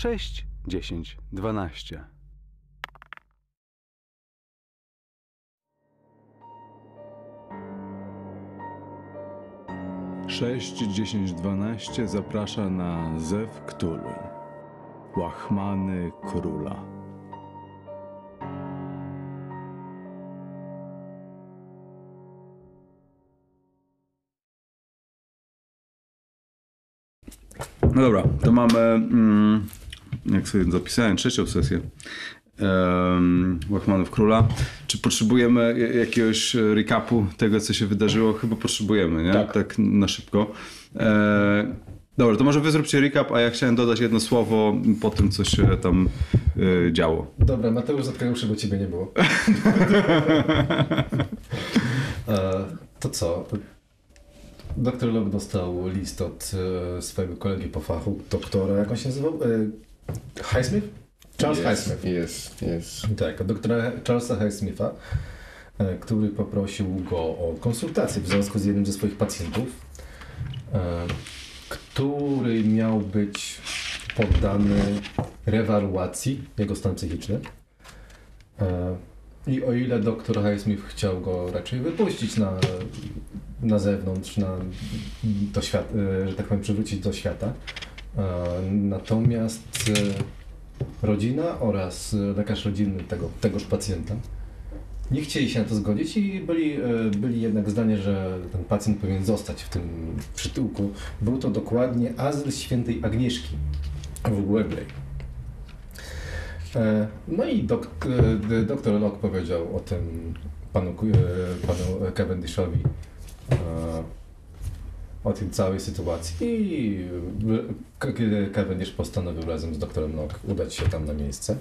6, 10, 12. Sześć, dziesięć, dwanaście zaprasza na Zew Ktulu. Łachmany króla. No dobra, to mamy, mm, jak sobie zapisałem, trzecią sesję um, Łachmanów Króla. Czy potrzebujemy jakiegoś recapu tego, co się wydarzyło? Chyba potrzebujemy, nie? Tak. na szybko. E, dobra, to może wy zróbcie recap, a ja chciałem dodać jedno słowo po tym, co się tam e, działo. Dobra, Mateusz Zatkeuszy, bo ciebie nie było. e, to co? Doktor Locke dostał list od e, swojego kolegi po fachu, doktora, jak on się nazywał? Highsmith? Charles Highsmith. Jest, jest. Tak, doktora Charlesa Highsmitha, e, który poprosił go o konsultację w związku z jednym ze swoich pacjentów, e, który miał być poddany rewaluacji, jego stan psychiczny. E, I o ile doktor Highsmith chciał go raczej wypuścić na, na zewnątrz, na, do świat, e, że tak powiem, przywrócić do świata, natomiast e, rodzina oraz e, lekarz rodzinny tego, tegoż pacjenta nie chcieli się na to zgodzić i byli, e, byli jednak zdania, że ten pacjent powinien zostać w tym przytułku. Był to dokładnie azyl świętej Agnieszki w Webley. E, No i dok, e, doktor Locke powiedział o tym panu, e, panu Cavendishowi e, o tej całej sytuacji i K- Cavendish postanowił razem z doktorem Locke udać się tam na miejsce.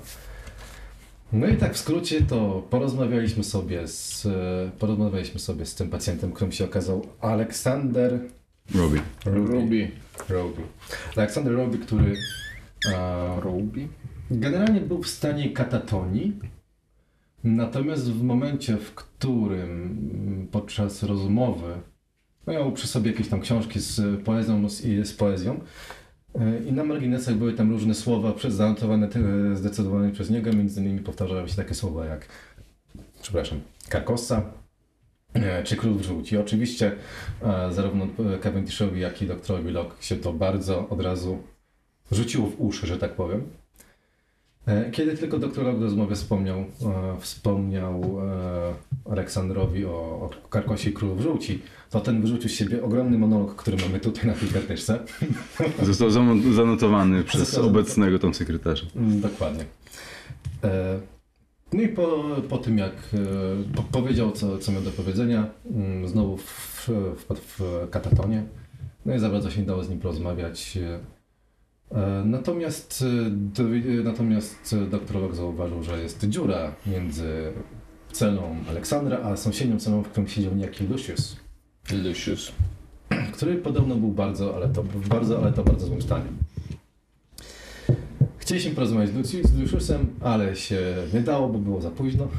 No i tak w skrócie to porozmawialiśmy sobie z, porozmawialiśmy sobie z tym pacjentem, którym się okazał Aleksander Robi. Ruby. Roby. Aleksander Roby, który e, Ruby? generalnie był w stanie katatonii, natomiast w momencie, w którym mm, podczas rozmowy miał przy sobie jakieś tam książki z poezją i z poezją e, i na marginesach były tam różne słowa przez- zanotowane zdecydowanie przez niego, między innymi powtarzały się takie słowa jak przepraszam, Karkosa, e, czy Król Żółci. Oczywiście e, zarówno Cavendishowi, jak i doktorowi Locke się to bardzo od razu rzuciło w uszy, że tak powiem. Kiedy tylko doktor Locke w rozmowie wspomniał, wspomniał Aleksandrowi o, o Karkosie i Królów Żółci, to ten wyrzucił z siebie ogromny monolog, który mamy tutaj na tej karteczce. Został zanotowany przez Został obecnego tam sekretarza. Mm, Dokładnie. E, No i po, po tym, jak e, po, powiedział, co, co miał do powiedzenia, mm, znowu w- wpadł w katatonie. No i za bardzo się nie dało z nim porozmawiać. E, Natomiast, natomiast doktor Locke zauważył, że jest dziura między celą Aleksandra, a sąsiednią celą, w którym siedział niejaki Lucius, Lucius. który podobno był bardzo, ale to w bardzo, ale to bardzo złym stanie. Chcieliśmy porozmawiać z Luci- z Luciusem, ale się nie dało, bo było za późno.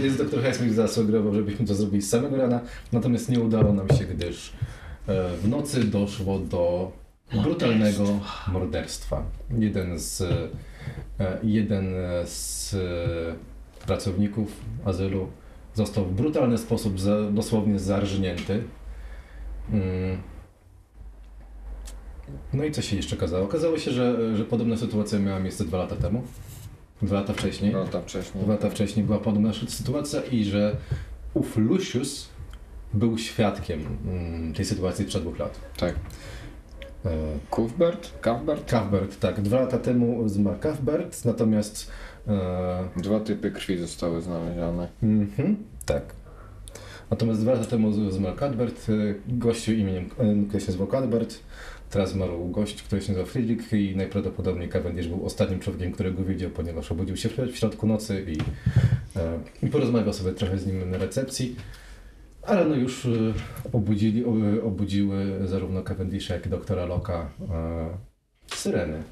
Więc doktor Highsmith zasugerował, żebyśmy to zrobili z samego rana, natomiast nie udało nam się, gdyż e, w nocy doszło do brutalnego morderstwa. Jeden z, e, jeden z e, pracowników azylu został w brutalny sposób za, dosłownie zarżnięty. Mm. No i co się jeszcze okazało? Okazało się, że, że podobna sytuacja miała miejsce dwa lata temu. Dwa lata wcześniej. No tam wcześniej. Dwa lata wcześniej była podobna sytuacja i że ów Lucius był świadkiem mm, tej sytuacji sprzed dwóch lat. Tak. E, Cuthbert? Cuthbert? Cuthbert, tak. Dwa lata temu zmarł Cuthbert, natomiast e, Dwa typy krwi zostały znalezione. Mhm, tak. Natomiast dwa lata temu zmarł Cadbert, e, gościu imieniem, e, który się nazywał Cadbert, teraz zmarł gość, który się nazywał Friedrich i najprawdopodobniej Cavendish był ostatnim człowiekiem, którego widział, ponieważ obudził się w w środku nocy i, e, i porozmawiał sobie trochę z nim na recepcji. Ale no już e, obudzili, obudziły zarówno Cavendisha, jak i doktora Locke'a e, syreny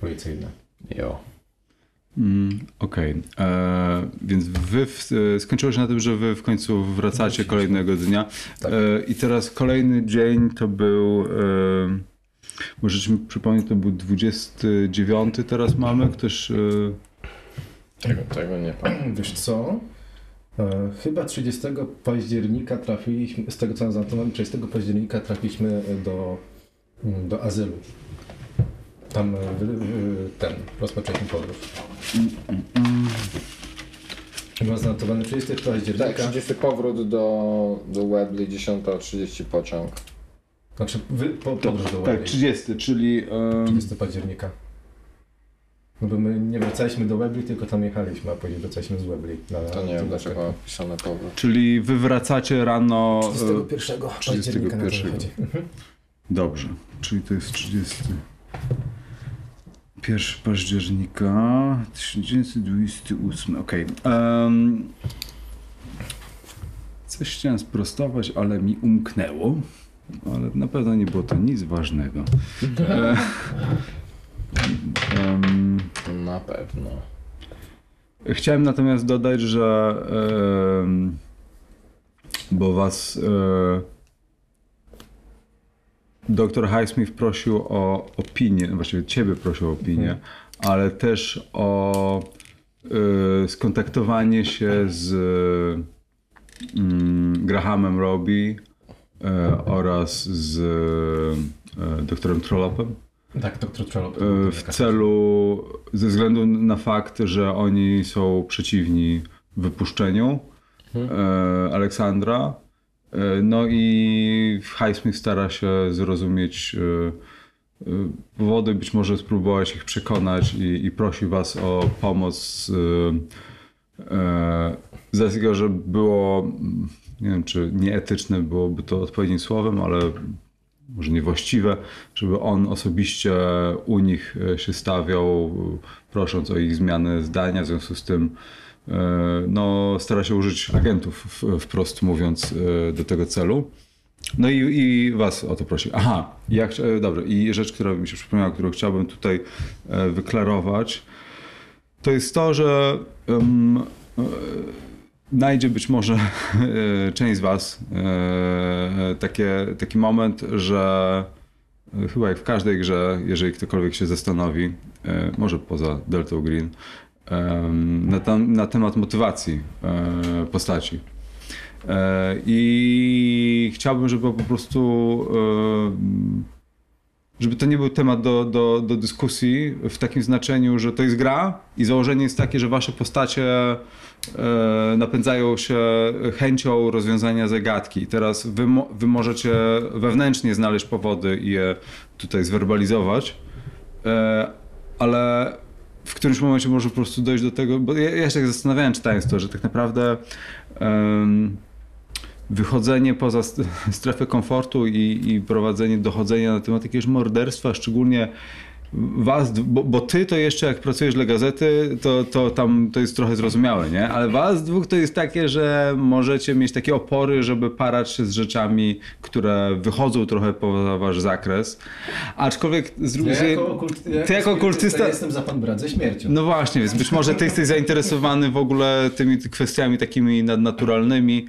policyjne. Jo. Mm, Okej, E, więc wy w, e, skończyło się na tym, że wy w końcu wracacie kolejnego dnia Tak. e, i teraz kolejny dzień to był, e, możecie mi przypomnieć, to był 29 teraz mamy, ktoś... E, Tego, tego nie pamiętam. Wiesz co? E, chyba 30 października trafiliśmy, z tego co zanotowałem, 30 października trafiliśmy do, mm, do azylu. Tam e, ten, rozpoczęliśmy podróż. Była zanotowane 30 października. Tak, 30 powrót do, do Webley, 10.30 pociąg. Znaczy wy, po, podróż do tak, Webley. 30, czyli... E, 30 października. No bo my nie wracaliśmy do Webley, tylko tam jechaliśmy, a później wracaliśmy z Webley. Na, To nie wiem dlaczego wpisane powrót. czyli wy wracacie rano... e, 31 października na to 31. wychodzi. Dobrze, czyli to jest 30. 1 października 1928. Okej. em, coś chciałem sprostować, ale mi umknęło. Ale na pewno nie było to nic ważnego. E, pewno. Chciałem natomiast dodać, że em, bo was e, doktor Highsmith prosił o opinię, właściwie ciebie prosił o opinię, ale też o e, skontaktowanie się z mm, Grahamem Robbie oraz z e, doktorem Trollopem. Tak, doktor Trollop. E, w celu, ze względu na fakt, że oni są przeciwni wypuszczeniu e, Aleksandra. E, no i Highsmith stara się zrozumieć powody, być może spróbować ich przekonać i, i prosi was o pomoc z racji tego, że było, nie wiem czy nieetyczne byłoby to odpowiednim słowem, ale może niewłaściwe, żeby on osobiście u nich e, się stawiał, prosząc o ich zmianę zdania, w związku z tym e, no, stara się użyć agentów, wprost mówiąc, e, do tego celu. No i, i was o to prosi. Aha, ja, chcia- e, dobrze. I rzecz, która mi się przypomniała, którą chciałbym tutaj wyklarować, to jest to, że em, e, znajdzie być może e, część z Was e, takie, taki moment, że e, chyba jak w każdej grze, jeżeli ktokolwiek się zastanowi, e, może poza Delta Green, na, tam, na temat motywacji e, postaci. E, I chciałbym, żeby po prostu e, żeby to nie był temat do, do, do dyskusji w takim znaczeniu, że to jest gra i założenie jest takie, że wasze postacie e, napędzają się chęcią rozwiązania zagadki. Teraz wy, wy możecie wewnętrznie znaleźć powody i je tutaj zwerbalizować, e, ale w którymś momencie może po prostu dojść do tego, bo ja, ja się tak zastanawiałem czytając to, że tak naprawdę em, wychodzenie poza st- strefę komfortu i, i prowadzenie dochodzenia na temat jakiegoś morderstwa, szczególnie was, bo, bo ty to jeszcze jak pracujesz dla gazety, to, to tam to jest trochę zrozumiałe, nie? Ale was dwóch to jest takie, że możecie mieć takie opory, żeby parać się z rzeczami, które wychodzą trochę poza wasz zakres. Aczkolwiek z drugiej Ja jako, okult, ja ty jako okultysta- jestem za pan brat ze śmiercią. No właśnie, więc być może ty jesteś zainteresowany w ogóle tymi kwestiami takimi nadnaturalnymi.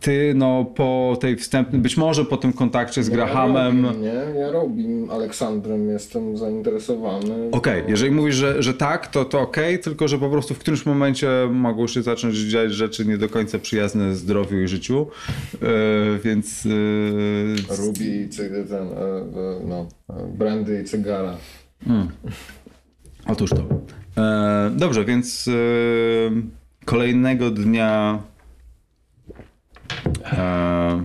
Ty, no, po tej wstępnej, być może po tym kontakcie z Grahamem. Ja nie, ja Robim Aleksandrem jestem zainteresowany. Okej, jeżeli mówisz, że, że tak, to, to okej, tylko że po prostu w którymś momencie mogą się zacząć dziać rzeczy nie do końca przyjazne zdrowiu i życiu, e, więc... e, Ruby i ten, e, no, brandy i cygara. Mm. Otóż to. Dobrze, więc kolejnego dnia. E,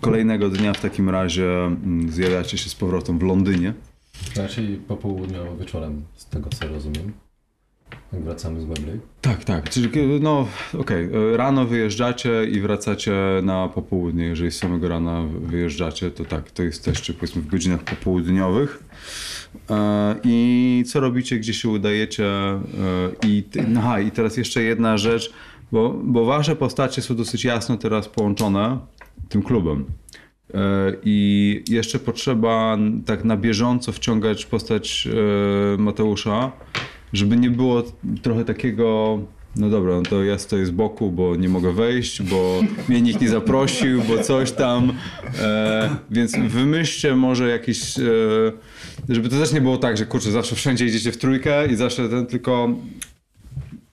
kolejnego dnia w takim razie mm, zjawiacie się z powrotem w Londynie. Znaczy popołudniowo wieczorem, z tego co rozumiem. Jak wracamy z Webley. Tak, tak. Czyli, no, okej. e, Rano wyjeżdżacie i wracacie na popołudnie. Jeżeli z samego rana wyjeżdżacie, to tak, to jesteście powiedzmy w godzinach popołudniowych. E, I co robicie, gdzie się udajecie? E, I, aha, i teraz jeszcze jedna rzecz, bo, bo wasze postacie są dosyć jasno teraz połączone tym klubem. E, I jeszcze potrzeba tak na bieżąco wciągać postać Mateusza, żeby nie było trochę takiego. No dobra, no to ja stoję z boku, bo nie mogę wejść, bo mnie nikt nie zaprosił, bo coś tam. Więc wymyślcie może jakiś. Żeby to też nie było tak, że kurczę, zawsze wszędzie idziecie w trójkę i zawsze ten tylko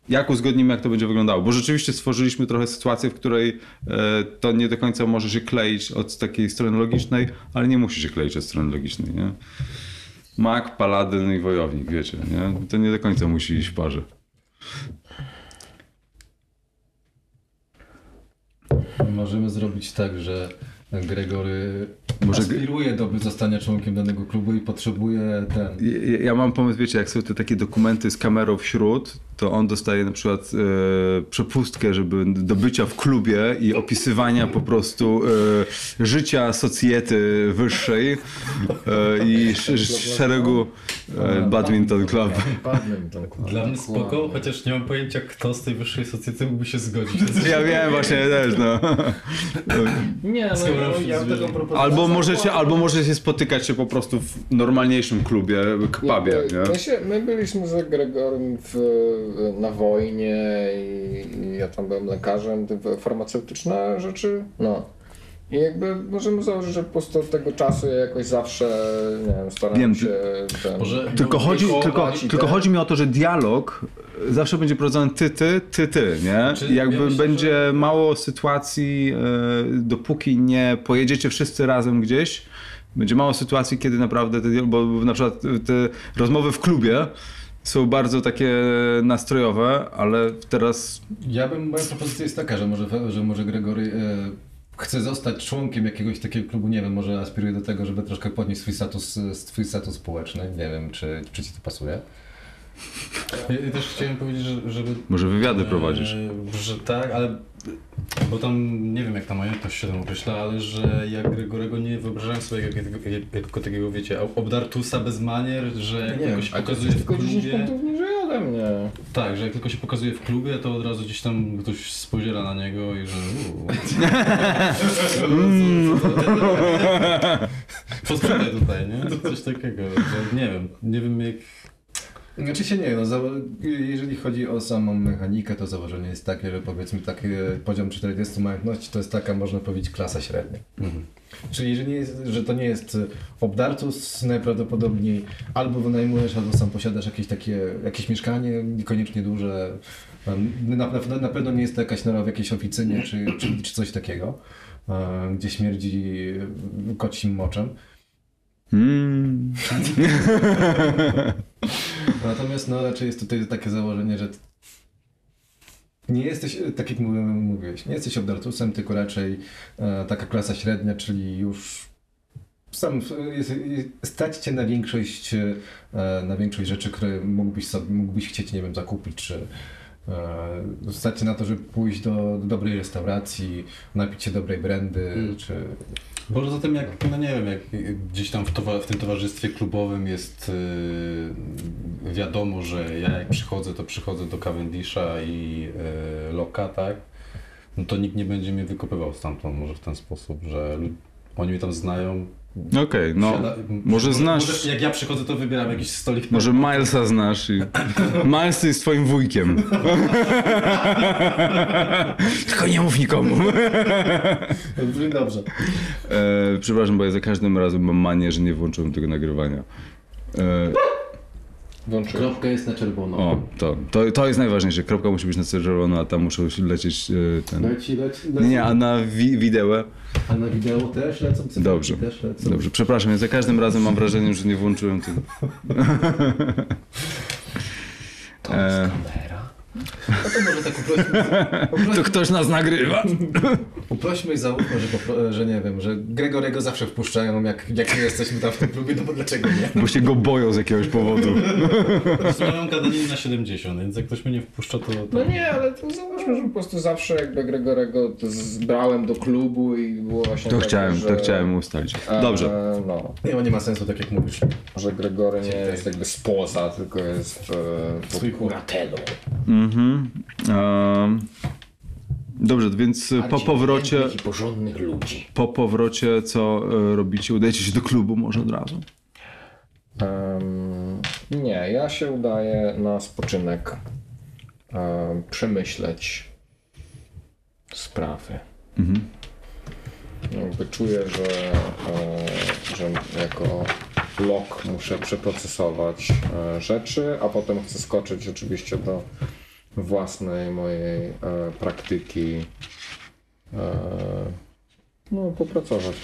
jak uzgodnimy, jak to będzie wyglądało. Bo rzeczywiście stworzyliśmy trochę sytuację, w której e, to nie do końca może się kleić od takiej strony logicznej, ale nie musi się kleić od strony logicznej, nie? Mak, paladyn i wojownik, wiecie, nie? To nie do końca musi iść w parze. Możemy zrobić tak, że Gregory Może- aspiruje do zostania członkiem danego klubu i potrzebuje ten. Ja, ja mam pomysł, wiecie, jak są te takie dokumenty z kamerą wśród, to on dostaje na przykład e, przepustkę, żeby do bycia w klubie i opisywania po prostu e, życia socjety wyższej e, i sz, szeregu badminton club. Badminton. Dla mnie spoko, chociaż nie mam pojęcia, kto z tej wyższej socjety mógłby się zgodzić. Ja wiem, właśnie też, no. Nie, no Skoro ja, ja tego propozycję Albo możecie, albo możecie spotykać się po prostu w normalniejszym klubie? My, się, my byliśmy z Gregorem w, na wojnie i, i ja tam byłem lekarzem, te farmaceutyczne rzeczy, no. I jakby możemy założyć, że po prostu od tego czasu ja jakoś zawsze, nie wiem, staram Wiem, się ten, Może Tylko chodzi, tylko, tylko ten. chodzi mi o to, że dialog zawsze będzie prowadzony ty, ty, ty, ty, nie? Znaczy, jakby ja myślę, będzie że- mało sytuacji, e, dopóki nie pojedziecie wszyscy razem gdzieś, będzie mało sytuacji, kiedy naprawdę, te, bo na przykład te rozmowy w klubie są bardzo takie nastrojowe, ale teraz Ja bym, moja propozycja jest taka, że może, że może Gregory e, chce zostać członkiem jakiegoś takiego klubu, nie wiem, może aspiruje do tego, żeby troszkę podnieść swój status, swój status społeczny, nie wiem, czy, czy ci to pasuje. Ja, ja też chciałem powiedzieć, że, żeby... może wywiady prowadzisz. E, że tak, ale... Bo tam, nie wiem jak ta majątność się tam określa, ale że ja Gregorego nie wyobrażałem sobie jak, jak, jak, jako takiego, wiecie, obdartusa bez manier, że jak Nie tylko się pokazuje w tylko 10 klubie... ode mnie. Tak, że jak tylko się pokazuje w klubie, to od razu gdzieś tam ktoś spoziera na niego i że uuu. Posprzątaj tutaj, nie? To coś takiego, że nie wiem, nie wiem jak... Znaczy się nie, no, za, jeżeli chodzi o samą mechanikę, to założenie jest takie, że powiedzmy taki poziom 40 majątności to jest taka, można powiedzieć, klasa średnia. Czyli jeżeli nie jest, że to nie jest obdartus, najprawdopodobniej albo wynajmujesz, albo sam posiadasz jakieś takie, jakieś mieszkanie, niekoniecznie duże. Na, na, na, na pewno nie jest to jakaś nora w jakiejś oficynie, czy, czy, czy coś takiego, e, gdzie śmierdzi kocim moczem. Mm. Natomiast no raczej jest tutaj takie założenie, że nie jesteś, tak jak mówiłeś, nie jesteś obdartusem, tylko raczej e, taka klasa średnia, czyli już sam jest, stać cię na większość, e, na większość rzeczy, które mógłbyś, sobie, mógłbyś chcieć, nie wiem, zakupić, czy e, stać cię na to, żeby pójść do, do dobrej restauracji, napić się dobrej brandy, Mm. czy... Bo poza tym jak, no nie wiem, jak gdzieś tam w, towa- w tym towarzystwie klubowym jest yy, wiadomo, że ja jak przychodzę, to przychodzę do Cavendisha i yy, Loka, tak? No to nikt nie będzie mnie wykopywał stamtąd, może w ten sposób, że oni mnie tam znają. Okej, no. Siada- może znasz- Może jak ja przychodzę, to wybieram jakiś stolik. Może Milesa znasz i... Miles jest twoim wujkiem. Tylko nie mów nikomu. Brzmi dobrze. E, przepraszam, bo ja za każdym razem mam manię, że nie włączyłem tego nagrywania. E, Włączyłem. Kropka jest na czerwono. o, to, to, to jest najważniejsze. Kropka musi być na czerwono, a tam muszą lecieć e, ten... Leci, leci, leci. Nie, nie, a na wi- wideo. A na wideo też lecą cyferki, Dobrze. Też lecą. Dobrze, przepraszam, ja za każdym razem mam wrażenie, że nie włączyłem tego. To E. jest kamera. No to może tak uprośmy, To uprośmy, ktoś nas nagrywa. uprośmy i załóżmy, że, popro, że nie wiem, że Gregorego zawsze wpuszczają, jak, jak my jesteśmy tam w tym klubie, no bo dlaczego nie? Bo się go boją z jakiegoś powodu. Mają gadaninę na 70, więc jak ktoś mnie nie wpuszcza, to... to... No nie, ale to załóżmy, że po prostu zawsze jakby Gregorego to zbrałem do klubu i było właśnie To tak, chciałem, że, to chciałem ustalić. Dobrze. E, no, Nie, bo nie ma sensu, tak jak mówisz. że Gregory nie jest jakby spoza, tylko jest e, Swój pod kuratelu. Mhm. Um, Dobrze, więc po powrocie, porządnych ludzi. po powrocie co e, robicie? Udajecie się do klubu może od razu? Em, nie, ja się udaję na spoczynek em, przemyśleć sprawy. Jakby czuję, że, e, że jako lok muszę przeprocesować e, rzeczy, a potem chcę skoczyć oczywiście do własnej mojej e, praktyki. E, no, popracować.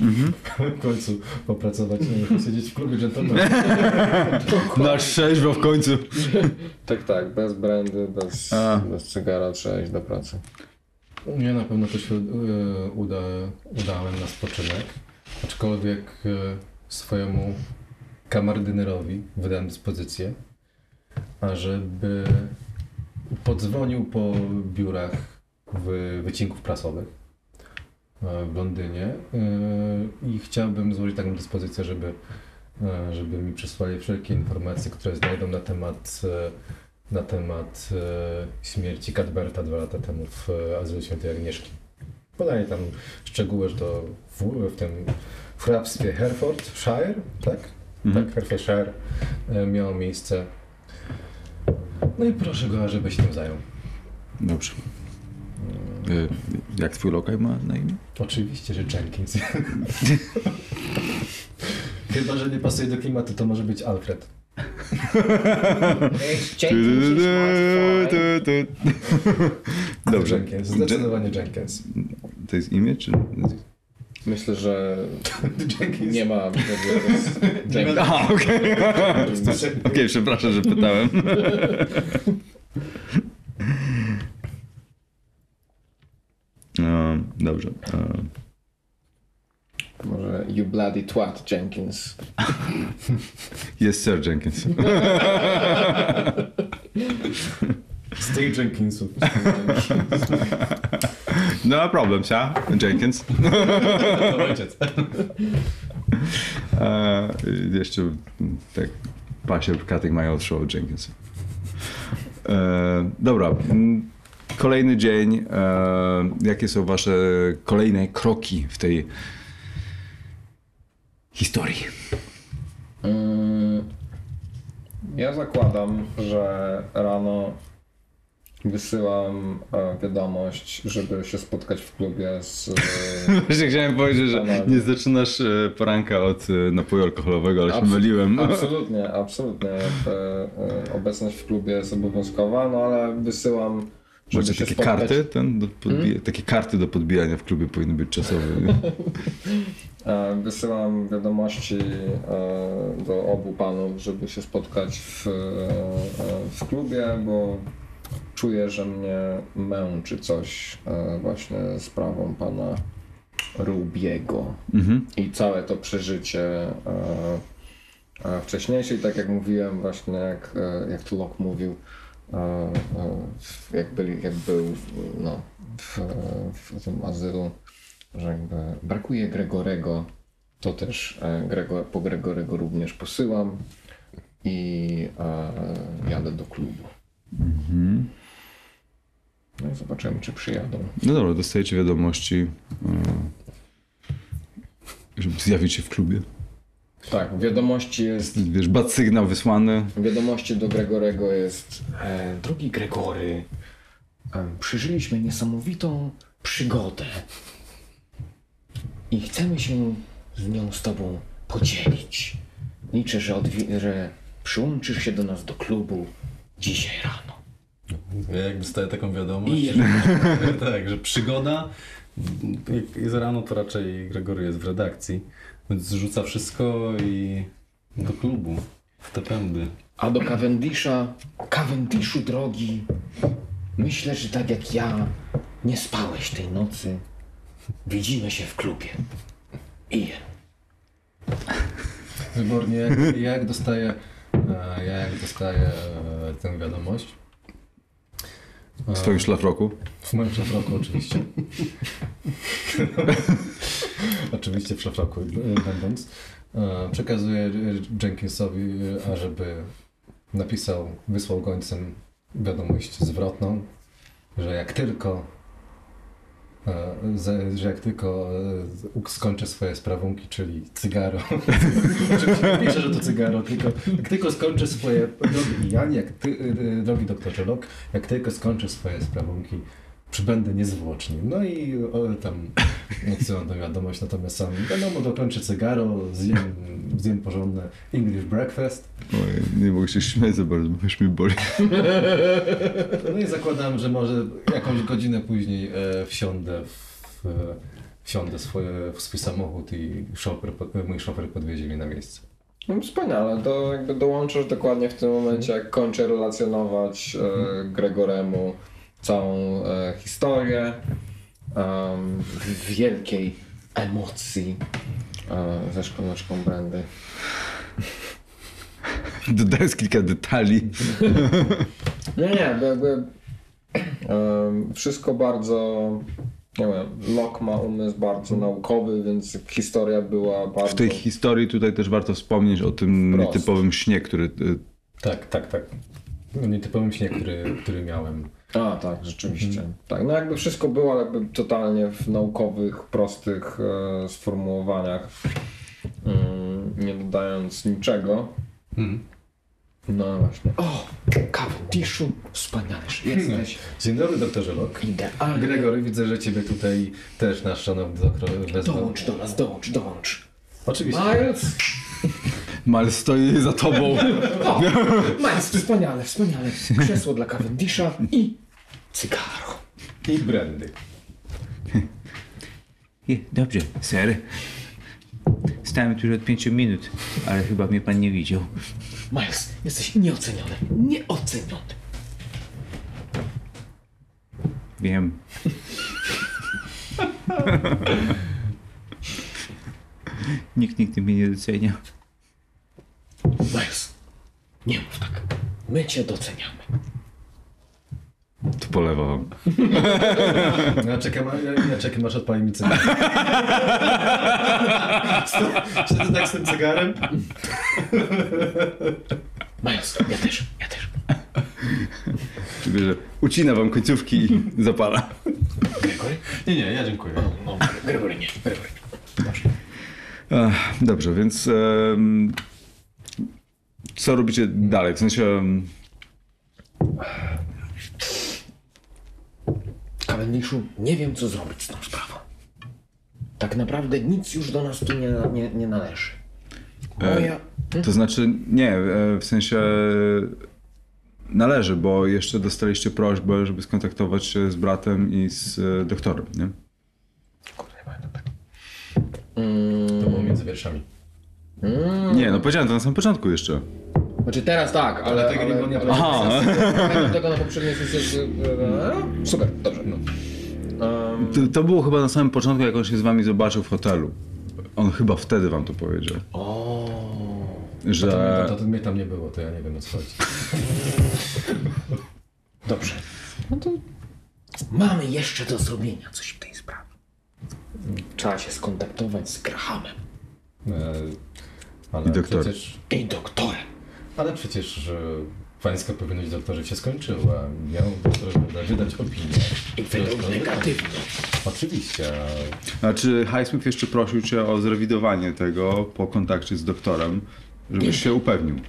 W końcu popracować, nie siedzieć w klubie gentlemanów. Na trzeźwo w końcu. Tak, tak, bez brandy, bez, A. bez cygara trzeba iść do pracy. Ja na pewno to się e, uda, udałem na spoczynek, aczkolwiek e, swojemu kamardynerowi wydałem dyspozycję, ażeby podzwonił po biurach w wycinków prasowych e, w Londynie e, i chciałbym złożyć taką dyspozycję, żeby, e, żeby mi przesłali wszelkie informacje, które znajdą na temat na temat śmierci Cadberta dwa lata temu w Azylu Świętej Agnieszki. Podaję tam szczegóły, że to w, w tym w hrabstwie Herefordshire, tak? Mhm. Tak, Herefordshire miało miejsce. No i proszę go, żeby się tym zajął. Dobrze. E, Jak twój lokaj ma na imię? Oczywiście, że Jenkins. Chyba, że nie pasuje do klimatu, to może być Alfred. Dobrze. Jenkins, zdecydowanie Jenkins. To jest imię, czy... Myślę, że nie ma Jenkins. Aha, okej. Okej, przepraszam, że pytałem. No, dobrze. E, Może You Bloody Twat Jenkins. Jest Sir Jenkins. Z tych Jenkinsów. No problem, sia? Jenkins. To ojciec. E, jeszcze tak pasie my old show Jenkins. E, dobra. mm, Kolejny dzień. E, jakie są wasze kolejne kroki w tej historii? Mm, Ja zakładam, że rano wysyłam e, wiadomość, żeby się spotkać w klubie z... Właśnie chciałem powiedzieć, że nie zaczynasz e, poranka od e, napoju alkoholowego, ale się Abs- myliłem. Absolutnie, absolutnie. E, e, Obecność w klubie jest obowiązkowa, no ale wysyłam, żeby Macie się takie spotkać. karty? Ten do podbija- Takie karty do podbijania w klubie powinny być czasowe. E, Wysyłam wiadomości e, do obu panów, żeby się spotkać w, e, w klubie, bo czuję, że mnie męczy coś e, właśnie sprawą pana Rubiego. Mhm. I całe to przeżycie e, e, wcześniejsze i tak jak mówiłem właśnie, jak, jak to Locke mówił, jak, byli, jak był no, w, w tym azylu, że jakby brakuje Gregorego, to też Gregor, po Gregorego również posyłam i jadę do klubu. No i zobaczymy, czy przyjadą. No dobra, dostajecie wiadomości, e, żeby zjawić się w klubie. Tak, wiadomości jest Wiesz, bad sygnał wysłany. Wiadomości do Gregorego jest e, Drogi Gregory, e, przeżyliśmy niesamowitą przygodę i chcemy się z nią z tobą podzielić. Liczę, że, odwi- że przyłączysz się do nas do klubu dzisiaj rano. Ja jak dostaję taką wiadomość, I tak, że przygoda, jak jest rano, to raczej Gregory jest w redakcji, więc zrzuca wszystko i do klubu, w te pędy. A do Cavendisha, Cavendishu drogi, myślę, że tak jak ja nie spałeś tej nocy. Widzimy się w klubie. Ian. Wybornie, jak, jak dostaję, ja jak dostaję e, tę wiadomość. W twoim szlafroku. W moim szlafroku oczywiście. oczywiście w szlafroku e, będąc. E, Przekazuję e, Jenkinsowi, e, ażeby napisał, wysłał gońcem wiadomość zwrotną że jak tylko e, że jak tylko e, skończę swoje sprawunki, czyli cygaro. Nie piszę, że to cygaro, tylko jak tylko skończę swoje drogi Jan, jak ty, e, drogi doktorze Lok, jak tylko skończę swoje sprawunki, przybędę niezwłocznie. No i o, tam odsyłam tę wiadomość, natomiast sam wiadomo, dokończę cygaro, zjem, zjem porządne English breakfast. Oj, nie mogę się śmiać za bardzo, bo już mi boli. No i zakładam, że może jakąś godzinę później e, wsiądę w, e, wsiądę swoje, w swój samochód i szofer, mój szofer podwiezie mnie na miejsce. No wspaniale, to jakby dołączasz dokładnie w tym momencie, jak kończę relacjonować e, Gregoremu całą e, historię w wielkiej emocji e, ze szklaneczką brandy. Dodając kilka detali. Nie, nie, jakby wszystko bardzo, nie wiem, Locke ma umysł bardzo naukowy, więc historia była bardzo... W tej historii tutaj też warto wspomnieć o tym Wprost. nietypowym śnie, który... y, Tak, tak, tak. Nietypowym śnie, który, który miałem. A, tak, rzeczywiście. Tak, no jakby wszystko było jakby totalnie w naukowych, prostych e, sformułowaniach, mm, nie dodając niczego. Mhm. No właśnie. O, Cavendishu, wspaniależ jesteś. Dzień dobry, doktorze Locke. Idealny. Gregory, widzę, że ciebie tutaj też nasz szanowny doktor wezwał. Dołącz do nas, dołącz, dołącz. Oczywiście. Miles! Mal stoi za tobą. O, Miles, wspaniale, wspaniale. Krzesło dla Cavendisha i cygaro. I brandy. Je, Dobrze, ser. Stałem tu już od pięciu minut, ale chyba mnie pan nie widział. Miles, jesteś nieoceniony. Nieoceniony. Wiem. Nikt nigdy mnie nie docenia. Miles, nie mów tak. My cię doceniamy. To polewa wam. Ja czekam, ja, ja czekam aż odpali mi cygar. Czy to tak z tym cygarem? Miles, ja też, ja też. Że ucina wam końcówki i zapala. Gregory? Nie, nie, ja dziękuję. No, Gregory nie, Gregory. Ech, Dobrze, więc em, co robicie dalej? W sensie em, Cavendishu, nie wiem co zrobić z tą sprawą. Tak naprawdę nic już do nas tu nie, nie, nie należy. Moja... to znaczy nie, e, w sensie należy, bo jeszcze dostaliście prośbę, żeby skontaktować się z bratem i z e, doktorem, nie? Kurde, nie pamiętam tak. To było między wierszami. Nie, no powiedziałem to na samym początku jeszcze. Znaczy teraz tak, ale... tego nie było nie Aha. Pamiętam tego na poprzedniej sesji. e, Super, dobrze. No. Um, To, to było chyba na samym początku, jak on się z wami zobaczył w hotelu. On chyba wtedy wam to powiedział. o, To, Że... to, to mnie tam nie było, to ja nie wiem o co chodzi. dobrze. No to mamy jeszcze do zrobienia coś w tej sprawie. Trzeba się skontaktować z Grahamem E, ale I doktorem. Przecież, i doktorem. Ale przecież pańska powinność doktorze się skończyła. Miał doktor wydać opinię. I wydał negatywną. Oczywiście. a A czy Highsmith jeszcze prosił cię o zrewidowanie tego po kontakcie z doktorem, żebyś się upewnił?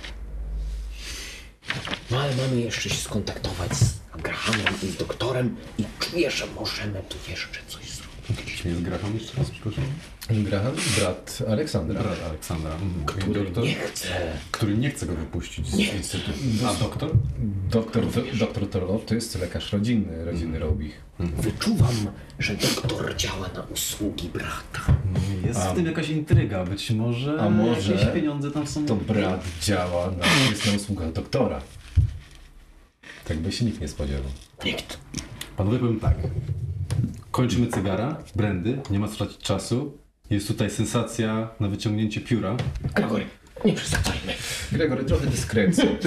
No ale mamy jeszcze się skontaktować z Grahamem i z doktorem i czuję, że możemy tu jeszcze coś zrobić. Czy jest Graham jeszcze raz, przepraszam? Graham, brat Aleksandra. Brat Aleksandra. Mhm. Który doktor, nie chce. który nie chce go wypuścić z instytutu. A doktor? Doktor, doktor Torlow to jest lekarz rodzinny, rodziny Robich. Wyczuwam, że doktor działa na usługi brata. Jest w tym jakaś intryga, być może, A może jakieś pieniądze tam są. To brat działa na, jest na usługach doktora. Tak by się nikt nie spodziewał. Nikt. Panowie, powiem tak. Kończymy cygara, brandy, nie ma co tracić czasu. Jest tutaj sensacja na wyciągnięcie pióra. Gregory, nie przesadzajmy. Gregory, trochę dyskrecji.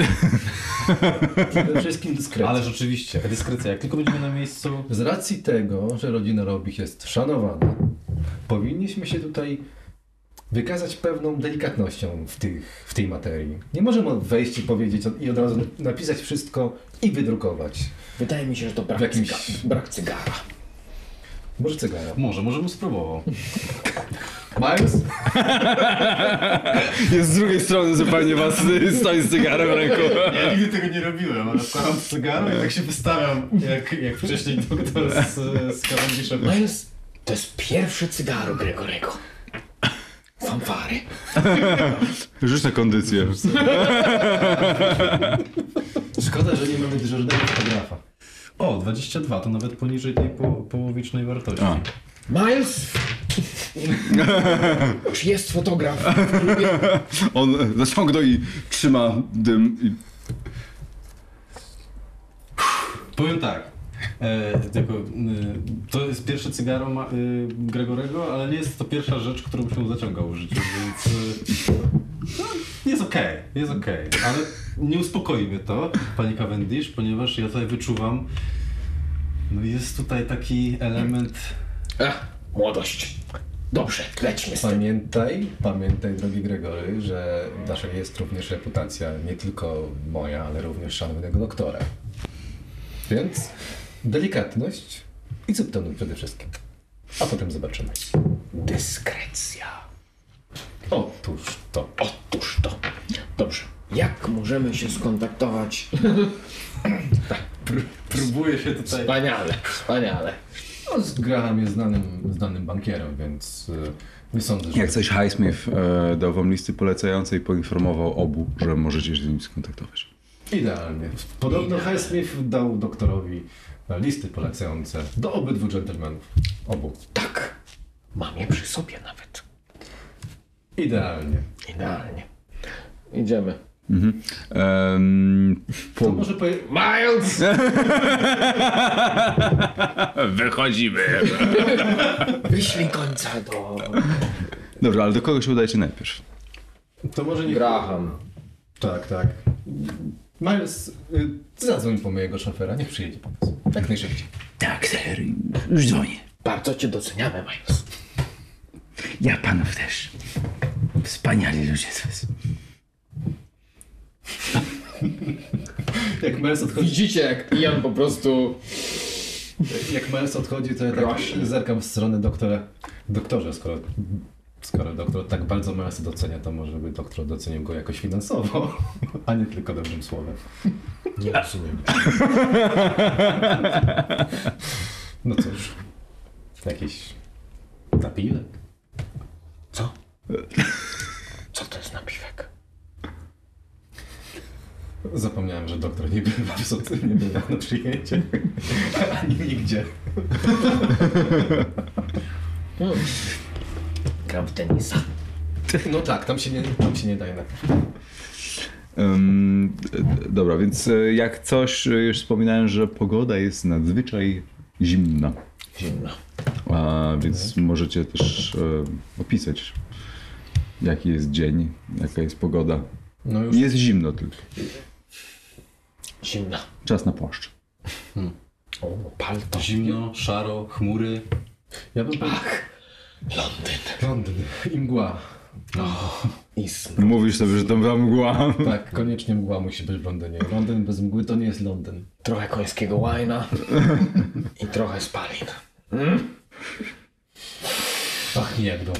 Przede wszystkim dyskrecji. Ale rzeczywiście, dyskrecja, jak tylko będziemy na miejscu, Z racji tego, że rodzina Robich jest szanowana, powinniśmy się tutaj wykazać pewną delikatnością w, tych, w tej materii. Nie możemy wejść i powiedzieć i od razu napisać wszystko i wydrukować. Wydaje mi się, że to brak, W jakimś- cyga- brak cygara. Może cygara. Może, może bym spróbował. Miles? Jest z drugiej strony zupełnie was stoi z cygarem w ręku. Ja nigdy tego nie robiłem, ale wkładam cygaro i tak się wystawiam, jak, jak wcześniej doktor z, z Cavendishem. Miles, to jest pierwsze cygaro Gregorego. Fanfary. Rzuć na kondycję. Szkoda, że nie mamy dyżurnego fotografa. O, 22, to nawet poniżej tej po, połowicznej wartości. A. Miles! Czy jest fotograf? On zaciągnął i trzyma dym i Powiem tak. E, tylko, y, to jest pierwsze cygaro ma, y, Gregorego, ale nie jest to pierwsza rzecz, którą się zaciągał w życiu, więc no, jest okej, jest okej, ale nie uspokoi mnie to, panie Cavendish, ponieważ ja tutaj wyczuwam, no jest tutaj taki element, Ach, młodość. Dobrze, lećmy z tym. Pamiętaj, pamiętaj, drogi Gregory, że nasza jest również reputacja nie tylko moja, ale również szanownego doktora. Więc delikatność i subtonu przede wszystkim. A potem zobaczymy. Dyskrecja. Otóż to. Otóż to. Dobrze. Jak możemy się skontaktować? próbuje się tutaj... Wspaniale, wspaniale. No, z Graham jest znanym, znanym bankierem, więc y, nie sądzę, że... jak coś Highsmith e, dał wam listy polecające i poinformował obu, że możecie się z nim skontaktować. Idealnie. Podobno Highsmith dał doktorowi e, listy polecające do obydwu dżentelmenów. Obu. Tak. Mam je przy sobie nawet. Idealnie. Idealnie. Idziemy. Mhm. To po... może poje... Miles! Wychodzimy. Wyślij końca do... Dobrze, ale do kogo się udajecie najpierw? To może nie... Graham. Tak, tak. Miles, y, zadzwoń po mojego szofera, niech przyjedzie po nas. Jak najszybciej. Tak, ser, już dzwonię. Bardzo cię doceniamy, Miles. Ja panów też. Wspaniali ludzie. Jak Miles odchodzi, Widzicie, jak Ian po prostu... jak Miles odchodzi to ja tak zerkam w stronę doktora. Doktorze, skoro, skoro doktor tak bardzo Milesa docenia, to może by doktor docenił go jakoś finansowo, a nie tylko dobrym słowem. Nie rozumiem. No cóż, jakiś napiwek. Co? To jest napiwek? Zapomniałem, że doktor nie bywa w socy, nie bywa na przyjęciach, ani nigdzie. Hmm. Gram w tenisa. No tak, tam się nie, tam się nie daje d- d- dobra, więc e, jak coś, e, już wspominałem, że pogoda jest nadzwyczaj zimna. Zimno. A, więc możecie też e, opisać, jaki jest dzień, jaka jest pogoda. No już Jest zimno tylko. Zimno. Czas na płaszcz. O, palto. Zimno, szaro, chmury. ja bym powiedział Londyn. Londyn i mgła. I smród. Mówisz sobie, że to była mgła. Tak, koniecznie mgła musi być w Londynie. Londyn bez mgły to nie jest Londyn. Trochę końskiego łajna. I trochę spalin. Pachnie jak dom.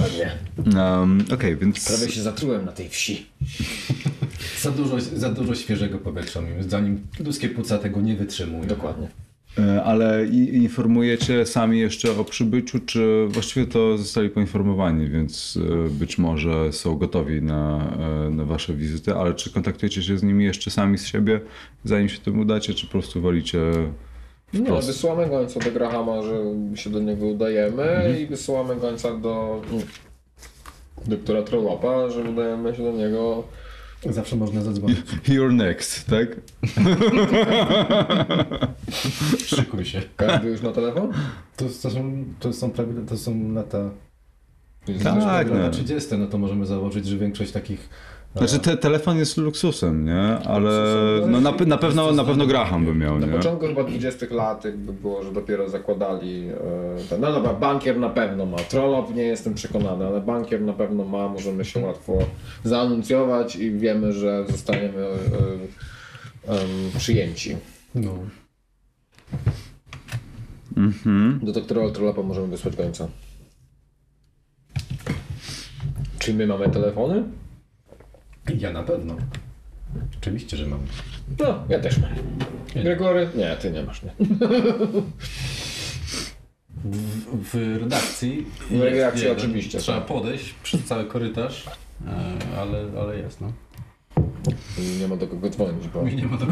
Ładnie. Um, Okej, więc Prawie się zatrułem na tej wsi. Za dużo, za dużo świeżego powietrza, moim zdaniem. Ludzkie płuca tego nie wytrzymują. Dokładnie. E, Ale informujecie sami jeszcze o przybyciu, czy właściwie to zostali poinformowani, więc e, być może są gotowi na, e, na wasze wizyty, ale czy kontaktujecie się z nimi jeszcze sami z siebie, zanim się tym udacie, czy po prostu wolicie... Nie, no, wysyłamy gońca do Grahama, że się do niego udajemy i wysyłamy gońca do mm, doktora Trollopa, że udajemy się do niego. Zawsze można zadzwonić. You're next, tak? Szykuj się. Każdy już na telefon? To, to, są, to, są, prawie, to są lata Tak, lata no. 30, no to możemy założyć, że większość takich Znaczy te, telefon jest luksusem, nie? Ale Luksusem, no, na, na, pewno, na pewno Graham by miał, Na nie? początku chyba 20 lat jakby było, że dopiero zakładali e, ten, no dobra, bankier na pewno ma, Trollope nie jestem przekonany, ale bankier na pewno ma, możemy się łatwo zaanuncjować i wiemy, że zostaniemy e, przyjęci. No. Mhm. Do doktora Trollopa możemy wysłać końca. Czy my mamy telefony? Ja na pewno. Oczywiście, że mam. No, ja też mam. Gregory? Nie, ty nie masz, nie. W, w redakcji. W redakcji jeden. oczywiście, Trzeba tak. podejść przez cały korytarz, e, ale, ale jest, no. I Nie ma do kogo dzwonić, bo... Nie ma do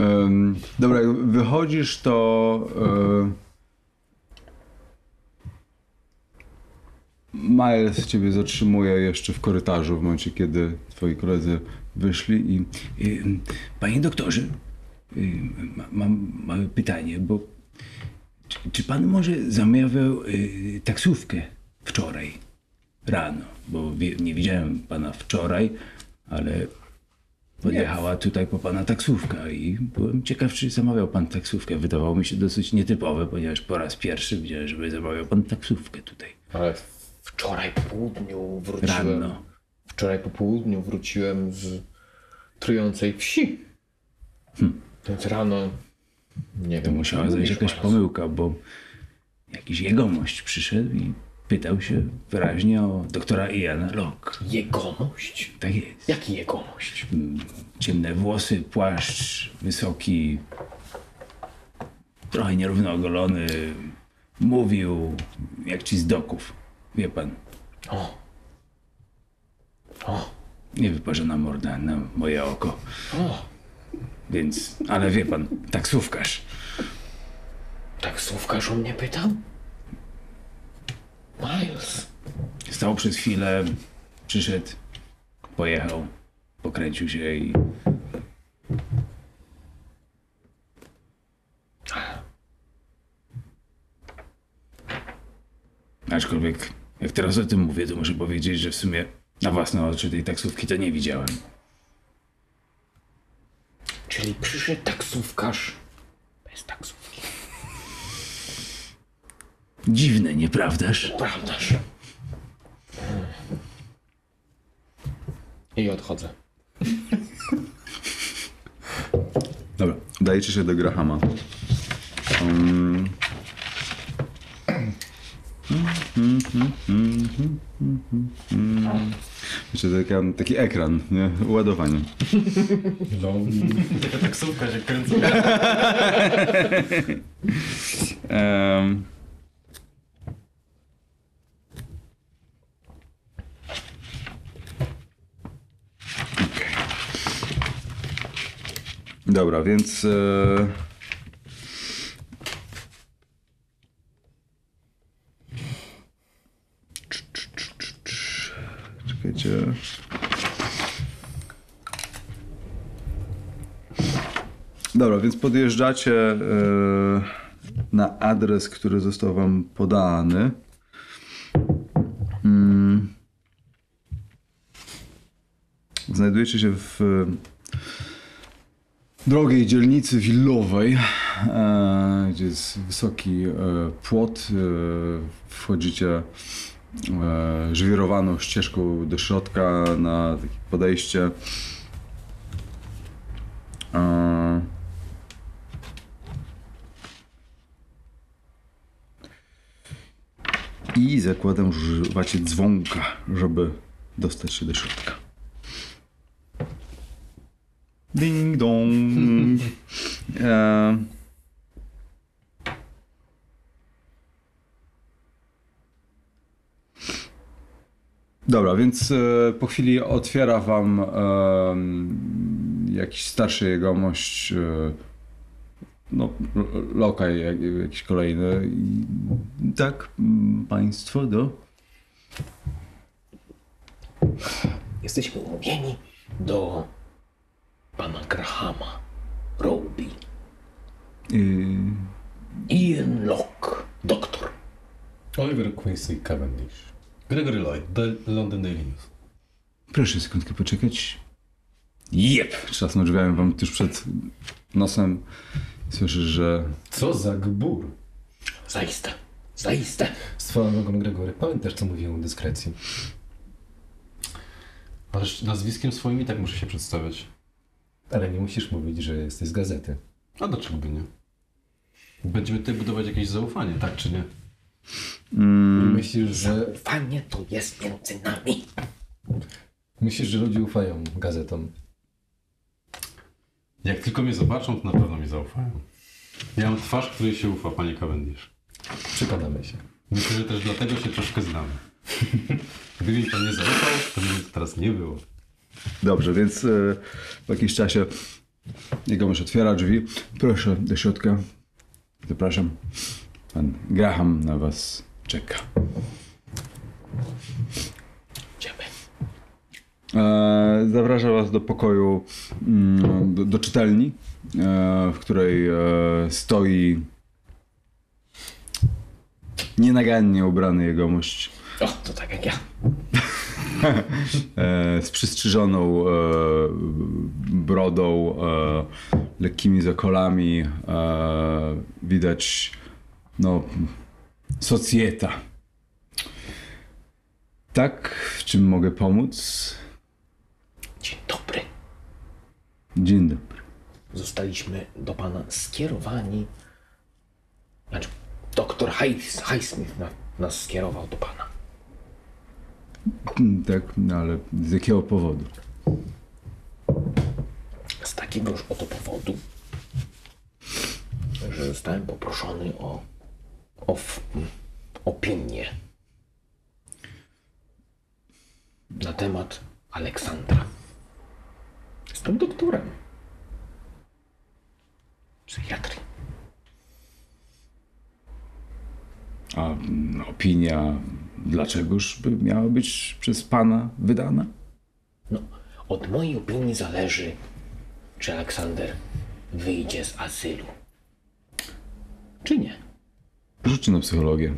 Em, dobra, jak wychodzisz, to e, Miles ciebie zatrzymuje jeszcze w korytarzu w momencie, kiedy twoi koledzy wyszli i Panie doktorze, ma- mam małe pytanie, bo czy, czy pan może zamawiał y, taksówkę wczoraj rano? Bo nie widziałem pana wczoraj, ale podjechała tutaj po pana taksówka i byłem ciekaw, czy zamawiał pan taksówkę. Wydawało mi się dosyć nietypowe, ponieważ po raz pierwszy widziałem, żeby zamawiał pan taksówkę tutaj Ale wczoraj po południu wróciłem... rano. Wczoraj po południu wróciłem z trującej wsi. Więc rano... Nie To wiem, musiała zajść jakaś pomyłka, bo jakiś jegomość przyszedł i pytał się wyraźnie o doktora Iana Locke. Jegomość? Tak jest. Jaki jegomość? Ciemne włosy, płaszcz wysoki, trochę nierówno ogolony. Mówił jak ci z doków. Wie pan, O. O. niewyparzona morda na moje oko. O. Więc, ale wie pan, taksówkarz. Taksówkarz o mnie pytał? Miles. Stał przez chwilę, przyszedł, pojechał, pokręcił się i Aczkolwiek, jak teraz o tym mówię, to muszę powiedzieć, że w sumie na własne oczy tej taksówki to nie widziałem. Czyli przyszedł taksówkarz bez taksówki. Dziwne, nieprawdaż? Prawdaż? I odchodzę. Dobra, udajecie się do Grahama. Um, Jeszcze taka, taki ekran, nie? Ładowanie. No, taka taksówka się kręci. Okej. Dobra, więc. E... Czekajcie. Dobra, więc podjeżdżacie e, na adres, który został wam podany. Mm. Znajdujecie się w e, drogiej dzielnicy willowej, e, gdzie jest wysoki płot. E, wchodzicie e, żwirowaną ścieżką do środka na takie podejście. E, I zakładam, że używacie dzwonka, żeby dostać się do środka. Ding dong. e... Dobra, więc e, po chwili otwiera wam em, jakiś starszy jegomość, e, no, lokaj jak, jakiś kolejny. I, tak, mm, państwo do... Jesteśmy umówieni do pana Grahama, Roby, y, Ian Locke, doktor. Oliver Quincy Cavendish. Gregory Lloyd, The London Daily News. Proszę sekundkę poczekać. Jep! Trzasnął drzwiami wam tuż przed nosem. Słyszysz, że Co za gbur. Zaiste, zaiste. Swoją drogą, Gregory, pamiętasz, co mówiłem o dyskrecji? Ależ nazwiskiem swoim i tak muszę się przedstawiać. Ale nie musisz mówić, że jesteś z gazety. A dlaczego by nie? Będziemy tutaj budować jakieś zaufanie, tak czy nie? Mm, Myślisz, że, Fajnie to jest między nami. myślisz, że ludzie ufają gazetom? Jak tylko mnie zobaczą, to na pewno mi zaufają. Ja mam twarz, której się ufa, panie Cavendish. Przekonamy się. Myślę, że też dlatego się troszkę znamy. Gdyby mi pan nie zaufał, to by mnie to teraz nie było. Dobrze, więc e, w jakimś czasie jegomość otwiera drzwi. Proszę do środka. Zapraszam. Pan Graham na was czeka. Idziemy. E, zaprasza was do pokoju, mm, do, do czytelni, e, w której e, stoi nienagannie ubrany jegomość O, to tak jak ja. e, z przystrzyżoną brodą, lekkimi zakolami. Widać, no, socjeta. Tak, w czym mogę pomóc? Dzień dobry. Dzień dobry. Zostaliśmy do pana skierowani. Znaczy, doktor Highs- Highsmith na, nas skierował do pana. Mm, Tak, no ale z jakiego powodu? Z takiegoż oto powodu, że zostałem poproszony o, o w, opinię na temat Aleksandra. Jestem doktorem psychiatrii. A mm, opinia dlaczegoż by miała być przez pana wydana? No, od mojej opinii zależy, czy Aleksander wyjdzie z azylu, czy nie. Rzućcie na psychologię.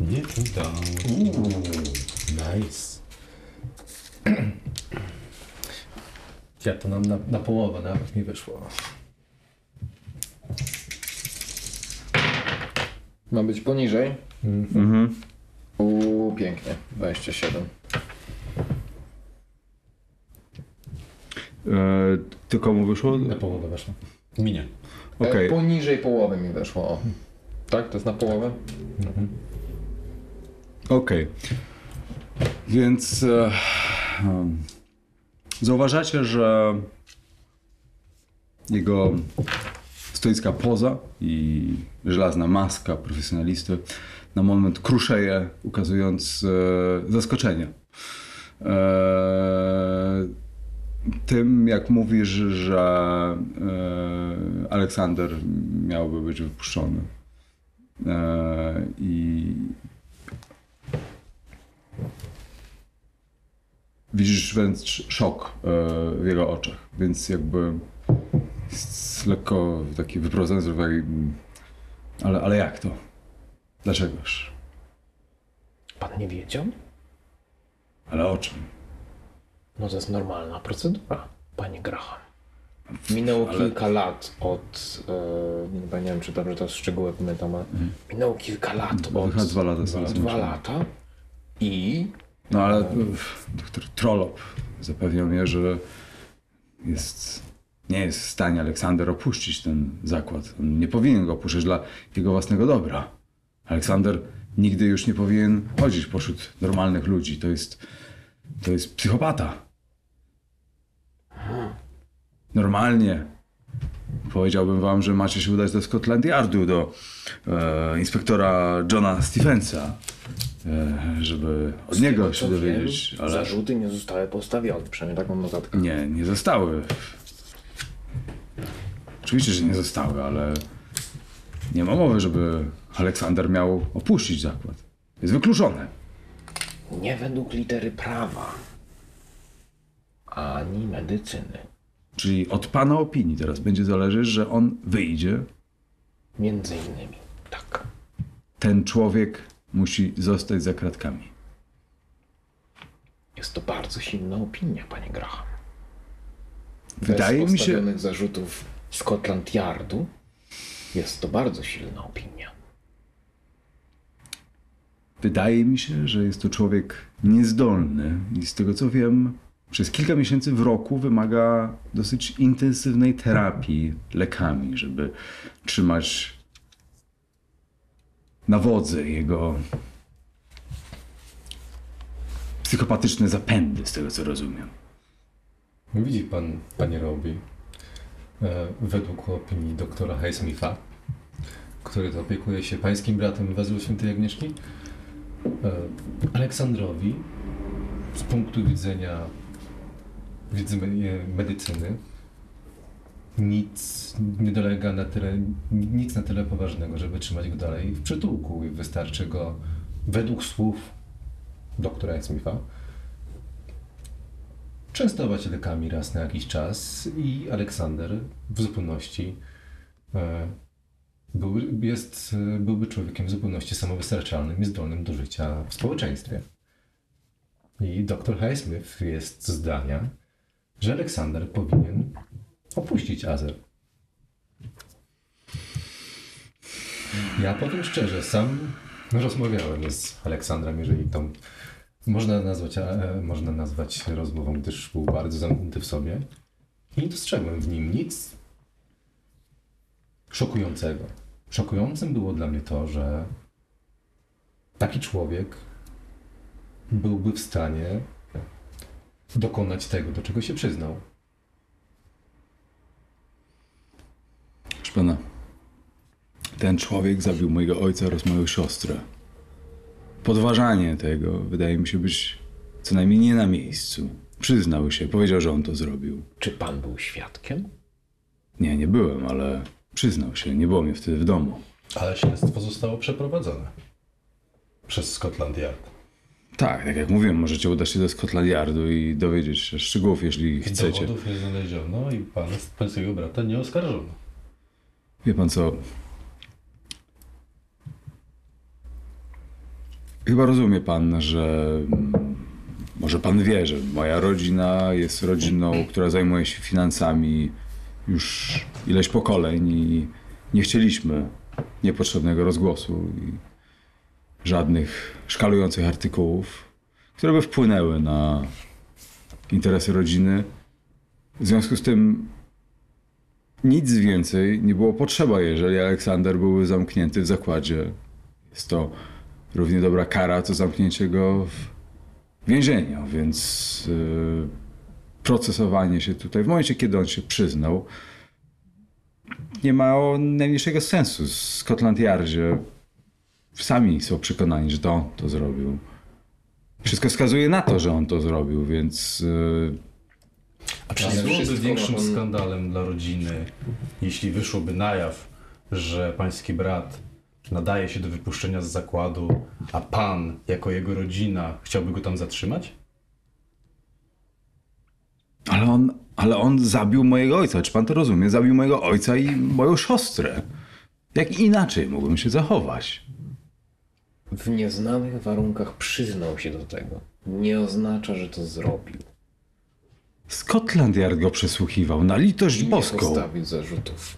Nie udało. Nice. Ja to nam na, na połowę nawet mi wyszło. Ma być poniżej? Mhm. Uuu, pięknie. 27. E, to komu wyszło? Na połowę weszło. Minie. Okej. E, poniżej połowy mi weszło. Tak? To jest na połowę? Okej. Więc e, um, zauważacie, że jego stoicka poza i żelazna maska profesjonalisty na moment kruszeje, ukazując e, zaskoczenie. E, tym, jak mówisz, że e, Aleksander miałby być wypuszczony. E, I widzisz wręcz szok e, w jego oczach, więc jakby jest lekko taki wyprowadzony z równowagi. mm, Ale, ale jak to? Dlaczegoż? Pan nie wiedział? Ale o czym? No to jest normalna procedura, panie Graham. Minęło Ale- kilka lat od. E, nie wiem, czy dobrze to szczegóły pamiętam, ale minęło kilka lat od. wychodzi dwa lata Dwa, dwa lata i. No ale doktor Trolop zapewniał mnie, że jest, nie jest w stanie Aleksander opuścić ten zakład. On nie powinien go opuszczać dla jego własnego dobra. Aleksander nigdy już nie powinien chodzić pośród normalnych ludzi. To jest, to jest psychopata. Normalnie powiedziałbym wam, że macie się udać do Scotland Yardu, do e, inspektora Johna Stephensa, e, żeby od niego się dowiedzieć. Ale Zarzuty nie zostały postawione, przynajmniej taką notatkę. nie, nie zostały. Oczywiście, że nie zostały, ale nie ma mowy, żeby Aleksander miał opuścić zakład. Jest wykluczone. Nie według litery prawa, ani medycyny. Czyli od pana opinii teraz będzie zależeć, że on wyjdzie. Między innymi. Tak. ten człowiek musi zostać za kratkami. Jest to bardzo silna opinia, panie Graham. Wydaje Bez mi się, postawionych zarzutów Scotland Yardu jest to bardzo silna opinia. wydaje mi się, że jest to człowiek niezdolny i z tego co wiem, przez kilka miesięcy w roku wymaga dosyć intensywnej terapii lekami, żeby trzymać na wodzy jego psychopatyczne zapędy, z tego co rozumiem. Widzi pan, panie Robi, e, według opinii doktora Highsmitha, który to opiekuje się pańskim bratem wezwał świętej Agnieszki, e, Aleksandrowi z punktu widzenia wiedzy me- medycyny nic nie dolega na tyle, nic na tyle poważnego, żeby trzymać go dalej w przytułku i wystarczy go według słów doktora Highsmitha częstować lekami raz na jakiś czas i Aleksander w zupełności e, był, jest, byłby człowiekiem w zupełności samowystarczalnym i zdolnym do życia w społeczeństwie. I dr Highsmith jest zdania, że Aleksander powinien opuścić Azer. Ja powiem szczerze, sam rozmawiałem z Aleksandrem, jeżeli tą można nazwać, e, można nazwać rozmową, gdyż był bardzo zamknięty w sobie. I nie dostrzegłem w nim nic szokującego. Szokującym było dla mnie to, że taki człowiek byłby w stanie dokonać tego, do czego się przyznał. Proszę pana, ten człowiek zabił mojego ojca oraz moją siostrę. Podważanie tego wydaje mi się być co najmniej nie na miejscu. Przyznał się, powiedział, że on to zrobił. Czy pan był świadkiem? Nie, nie byłem, ale przyznał się, nie było mnie wtedy w domu. Ale śledztwo zostało przeprowadzone przez Scotland Yard. Tak, tak jak mówiłem, możecie udać się do Scotland Yardu i dowiedzieć się szczegółów, jeśli chcecie. Dowodów nie znaleziono i pana, pańskiego brata nie oskarżono. Wie pan co? Chyba rozumie pan, że może pan wie, że moja rodzina jest rodziną, która zajmuje się finansami już ileś pokoleń i nie chcieliśmy niepotrzebnego rozgłosu i żadnych szkalujących artykułów, które by wpłynęły na interesy rodziny. W związku z tym nic więcej nie było potrzeba, jeżeli Aleksander byłby zamknięty w zakładzie. Jest to równie dobra kara, co zamknięcie go w więzieniu, więc yy, procesowanie się tutaj, w momencie, kiedy on się przyznał, nie ma najmniejszego sensu. W Scotland Yardzie sami są przekonani, że to on to zrobił. Wszystko wskazuje na to, że on to zrobił, więc yy, A czy Ale nie byłoby większym pan- skandalem dla rodziny, jeśli wyszłoby na jaw, że pański brat nadaje się do wypuszczenia z zakładu, a pan, jako jego rodzina, chciałby go tam zatrzymać? Ale on, ale on zabił mojego ojca. Czy pan to rozumie? Zabił mojego ojca i moją siostrę. Jak inaczej mógłbym się zachować? W nieznanych warunkach przyznał się do tego. Nie oznacza, że to zrobił. Scotland Yard go przesłuchiwał na litość nie boską. postawił zarzutów.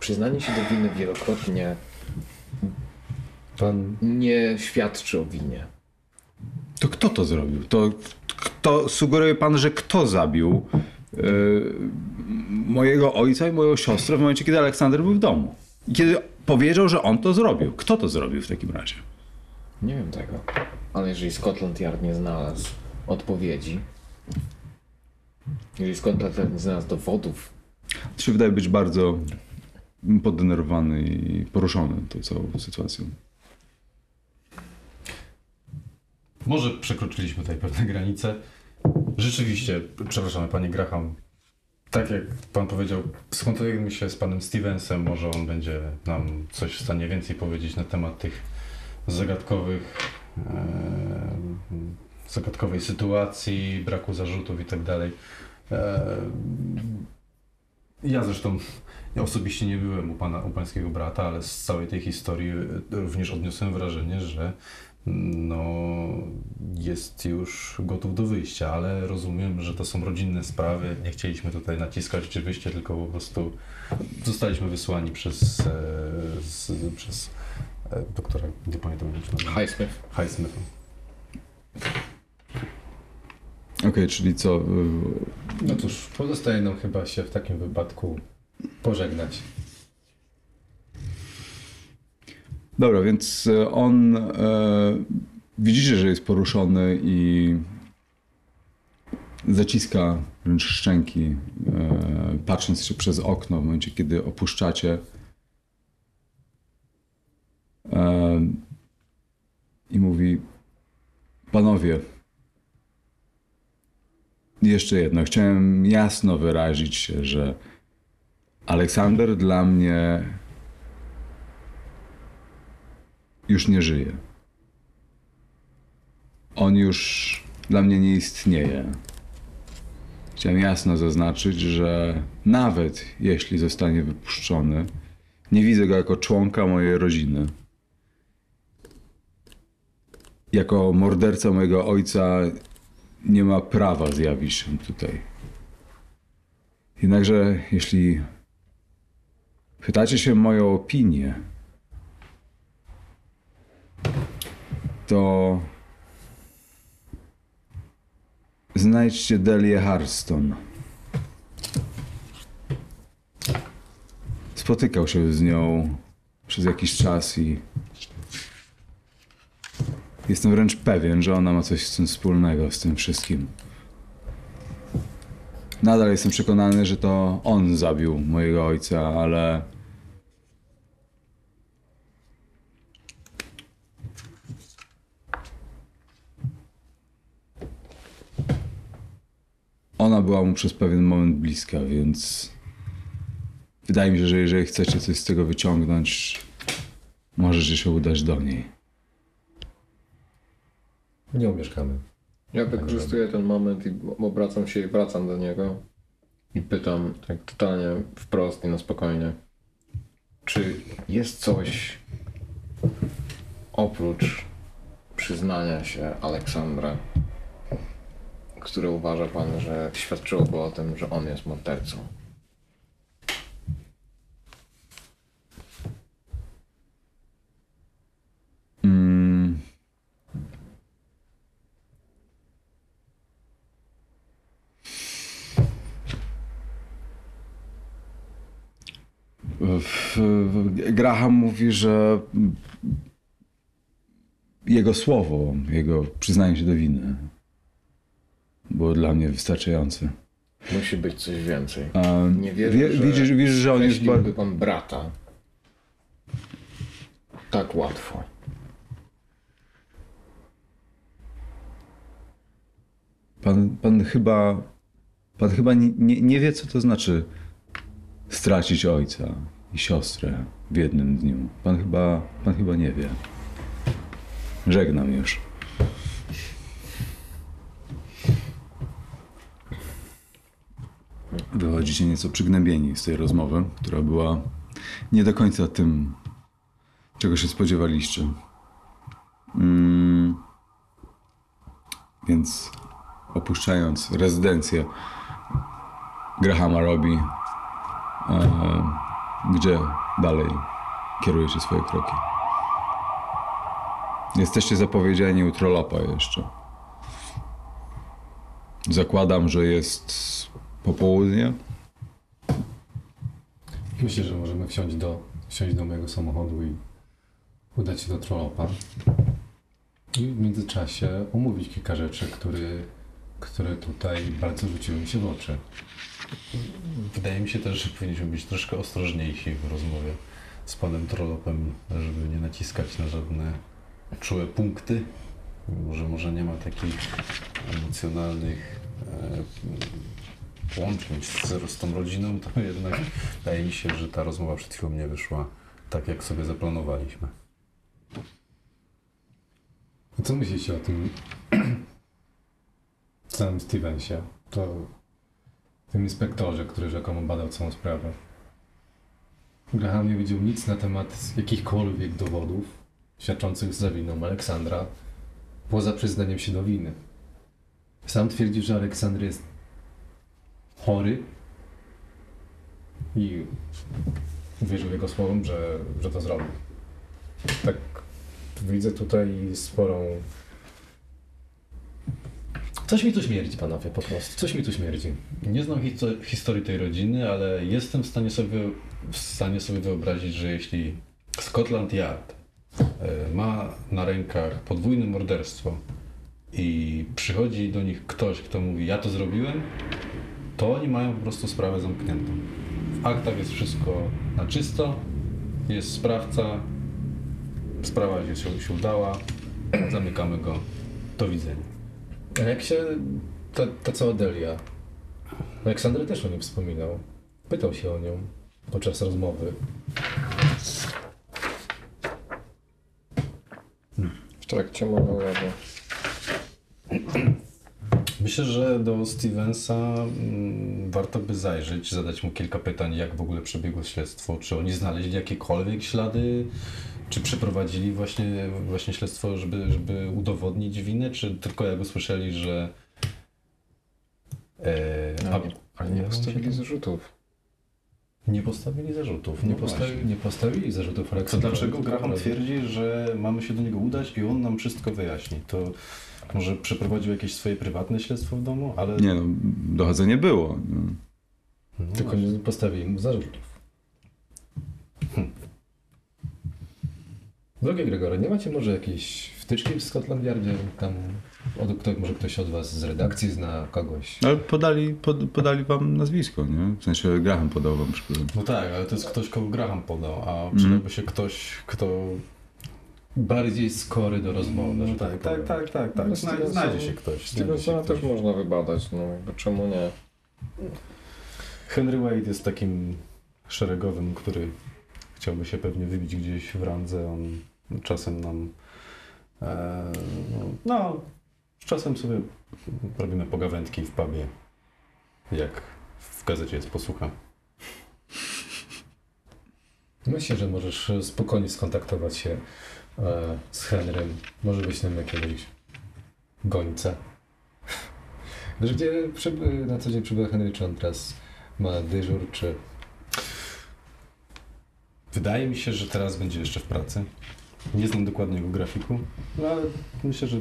Przyznanie się do winy wielokrotnie Pan nie świadczy o winie. To kto to zrobił? To kto, sugeruje pan, że kto zabił yy, mojego ojca i moją siostrę w momencie, kiedy Aleksander był w domu? Kiedy powiedział, że on to zrobił. Kto to zrobił w takim razie? Nie wiem tego. Ale jeżeli Scotland Yard nie znalazł odpowiedzi, jeżeli Scotland Yard nie znalazł dowodów, To się wydaje być bardzo podenerwowany i poruszony tą całą sytuacją. Może przekroczyliśmy tutaj pewne granice. Rzeczywiście, przepraszamy panie Graham, tak jak pan powiedział, skontaktujemy się z panem Stevensem, może on będzie nam coś w stanie więcej powiedzieć na temat tych zagadkowych, e, zagadkowej sytuacji, braku zarzutów i tak dalej. E, Ja zresztą ja osobiście nie byłem u, pana, u pańskiego brata, ale z całej tej historii również odniosłem wrażenie, że no, jest już gotów do wyjścia, ale rozumiem, że to są rodzinne sprawy. Nie chcieliśmy tutaj naciskać czy wyjście, tylko po prostu zostaliśmy wysłani przez, e, z, przez e, doktora, nie pamiętam jak. Highsmith. Highsmitha. Okej, czyli co? y, No cóż, pozostaje nam chyba się w takim wypadku pożegnać. Dobra, więc e, on. E, widzicie, że jest poruszony i zaciska wręcz szczęki, e, patrząc się przez okno w momencie, kiedy opuszczacie. E, I mówi: Panowie, jeszcze jedno. Chciałem jasno wyrazić że Aleksander dla mnie już nie żyje. On już dla mnie nie istnieje. Chciałem jasno zaznaczyć, że nawet jeśli zostanie wypuszczony, nie widzę go jako członka mojej rodziny. Jako morderca mojego ojca nie ma prawa zjawić się tutaj. Jednakże, jeśli pytacie się moją opinię, to znajdźcie Delię Harston. Spotykał się z nią przez jakiś czas i jestem wręcz pewien, że ona ma coś z tym wspólnego, z tym wszystkim. Nadal jestem przekonany, że to on zabił mojego ojca, ale ona była mu przez pewien moment bliska, więc wydaje mi się, że jeżeli chcecie coś z tego wyciągnąć, możecie się udać do niej. Nie umieszkamy. Ja wykorzystuję ten moment i obracam się i wracam do niego i pytam tak totalnie wprost i na spokojnie. Czy jest coś oprócz przyznania się Aleksandra, które uważa pan, że świadczyłoby o tym, że on jest mordercą? Mm. Graham mówi, że jego słowo, jego przyznanie się do winy było dla mnie wystarczające. Musi być coś więcej. A Nie wierzę, wie- że widzisz, widzisz, że on jest bardzo... pan brata tak łatwo. Pan, pan chyba, pan chyba nie, nie, nie wie, co to znaczy stracić ojca i siostrę w jednym dniu. Pan chyba, pan chyba nie wie. Żegnam już. Wychodzicie nieco przygnębieni z tej rozmowy, która była nie do końca tym, czego się spodziewaliście. Mm. Więc opuszczając rezydencję Grahama Robi, e, gdzie dalej kierujecie swoje kroki? Jesteście zapowiedziani u Trollopa jeszcze. Zakładam, że jest popołudnie. Myślę, że możemy wsiąść do, wsiąść do mojego samochodu i udać się do Trollopa. I w międzyczasie omówić kilka rzeczy, które, które tutaj bardzo rzuciły mi się w oczy. Wydaje mi się też, że powinniśmy być troszkę ostrożniejsi w rozmowie z panem Trollopem, żeby nie naciskać na żadne czułe punkty. Może może nie ma takich emocjonalnych połączeń z, z tą rodziną, to jednak wydaje mi się, że ta rozmowa przed chwilą nie wyszła tak, jak sobie zaplanowaliśmy. Co myślicie o tym całym Stevensie? To tym inspektorze, który rzekomo badał całą sprawę. Graham nie wiedział nic na temat jakichkolwiek dowodów świadczących za winą Aleksandra, poza przyznaniem się do winy. Sam twierdził, że Aleksander jest chory i uwierzył jego słowom, że, że to zrobił. Tak widzę tutaj sporą... Coś mi tu śmierdzi, panowie, po prostu. Coś mi tu śmierdzi. Nie znam histo- historii tej rodziny, ale jestem w stanie sobie, w stanie sobie wyobrazić, że jeśli Scotland Yard e, ma na rękach podwójne morderstwo i przychodzi do nich ktoś, kto mówi ja to zrobiłem, to oni mają po prostu sprawę zamkniętą. W aktach jest wszystko na czysto, jest sprawca, sprawa się, się, się udała, zamykamy go, do widzenia. A jak się ta, ta cała Delia? Aleksander też o nim wspominał. Pytał się o nią podczas rozmowy. W trakcie monologu. Myślę, że do Stevensa mm, warto by zajrzeć, zadać mu kilka pytań, jak w ogóle przebiegło śledztwo, czy oni znaleźli jakiekolwiek ślady, czy przeprowadzili właśnie, właśnie śledztwo, żeby, żeby udowodnić winę, czy tylko jak usłyszeli, że... E, Ale nie, ale nie się postawili zarzutów. nie postawili zarzutów. Nie, no postawi, właśnie. nie postawili zarzutów To Aleksandrowi. dlaczego Graham twierdzi, że mamy się do niego udać i on nam wszystko wyjaśni? To może przeprowadził jakieś swoje prywatne śledztwo w domu, ale... Nie no, dochodzenie było. No. No Tylko nie postawili mu zarzutów. Drogie Gregory, nie macie może jakiejś wtyczki w Scotland Yardzie? Tam od, kto, może ktoś od was z redakcji zna kogoś? Ale podali, pod, podali wam nazwisko, nie? W sensie Graham podał wam przykład. No tak, ale to jest ktoś, kogo Graham podał, a przydałby się ktoś, kto... Bardziej skory do rozmowy. No że tak, tak, powiem. tak, tak, No, tak. Zna, znajdzie się ktoś. Stevensona też można wybadać, no jakby czemu nie? Henry Wade jest takim szeregowym, który chciałby się pewnie wybić gdzieś w randze. On czasem nam... E, no, no, z czasem sobie robimy pogawędki w pubie, jak w gazecie jest posłucha. Myślę, że możesz spokojnie skontaktować się e, z Henrym. Może być nam jakiegoś gońca. Wiesz, gdzie przyby, na co dzień przybywa Henry? Czy on teraz ma dyżur, czy... Wydaje mi się, że teraz będzie jeszcze w pracy. Nie znam dokładnie jego grafiku, no ale myślę, że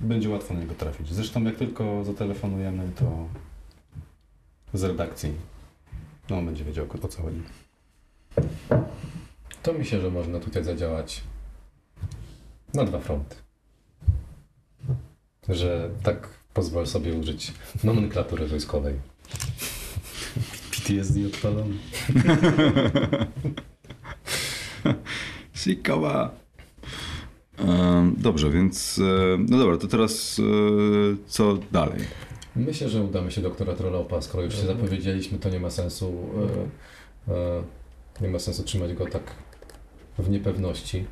będzie łatwo na niego trafić. Zresztą jak tylko zatelefonujemy, to z redakcji, no on będzie wiedział o co chodzi. To myślę, że można tutaj zadziałać na dwa fronty. Że tak pozwolę sobie użyć nomenklatury wojskowej. PTSD odpalony. Ciekawa. Em, Dobrze, więc e, no dobra, to teraz e, co dalej? Myślę, że udamy się doktora Trollopa. Skoro już się zapowiedzieliśmy, to nie ma sensu e, nie ma sensu trzymać go tak w niepewności.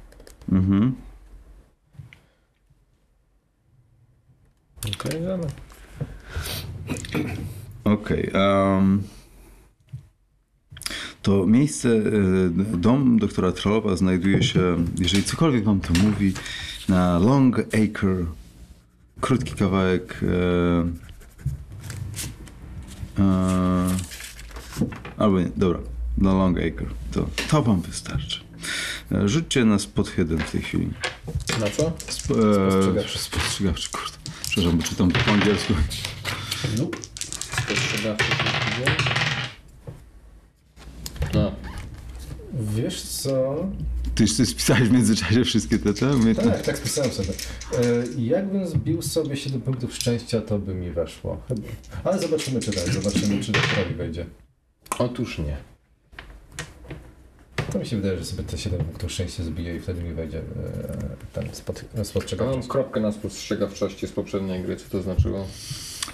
Mhm. Okej, idziemy. Okej. em, to miejsce, e, dom doktora Trollopa znajduje się, jeżeli cokolwiek wam to mówi, na Long Acre. Krótki kawałek. E, e, albo nie, dobra, na Long Acre. To, to wam wystarczy. E, Rzućcie na spot hidden w tej chwili. Na co? Sp- e, Spostrzegawczy. Spostrzegawczy, kurde. Przepraszam, bo czytam to po angielsku. No. Spostrzegawczy się No. Wiesz co? Ty już spisałeś w międzyczasie wszystkie te te? Tak, tak spisałem sobie. E, jakbym zbił sobie 7 punktów szczęścia, to by mi weszło. Chyba. Ale zobaczymy, czy tak. Zobaczymy, czy doktorowi wejdzie. Otóż nie. To mi się wydaje, że sobie te 7 punktów szczęścia zbiję i wtedy mi wejdzie e, ten spod, Ja spostrzegawczy. mam kropkę na spostrzegawczości z poprzedniej gry, co to znaczyło?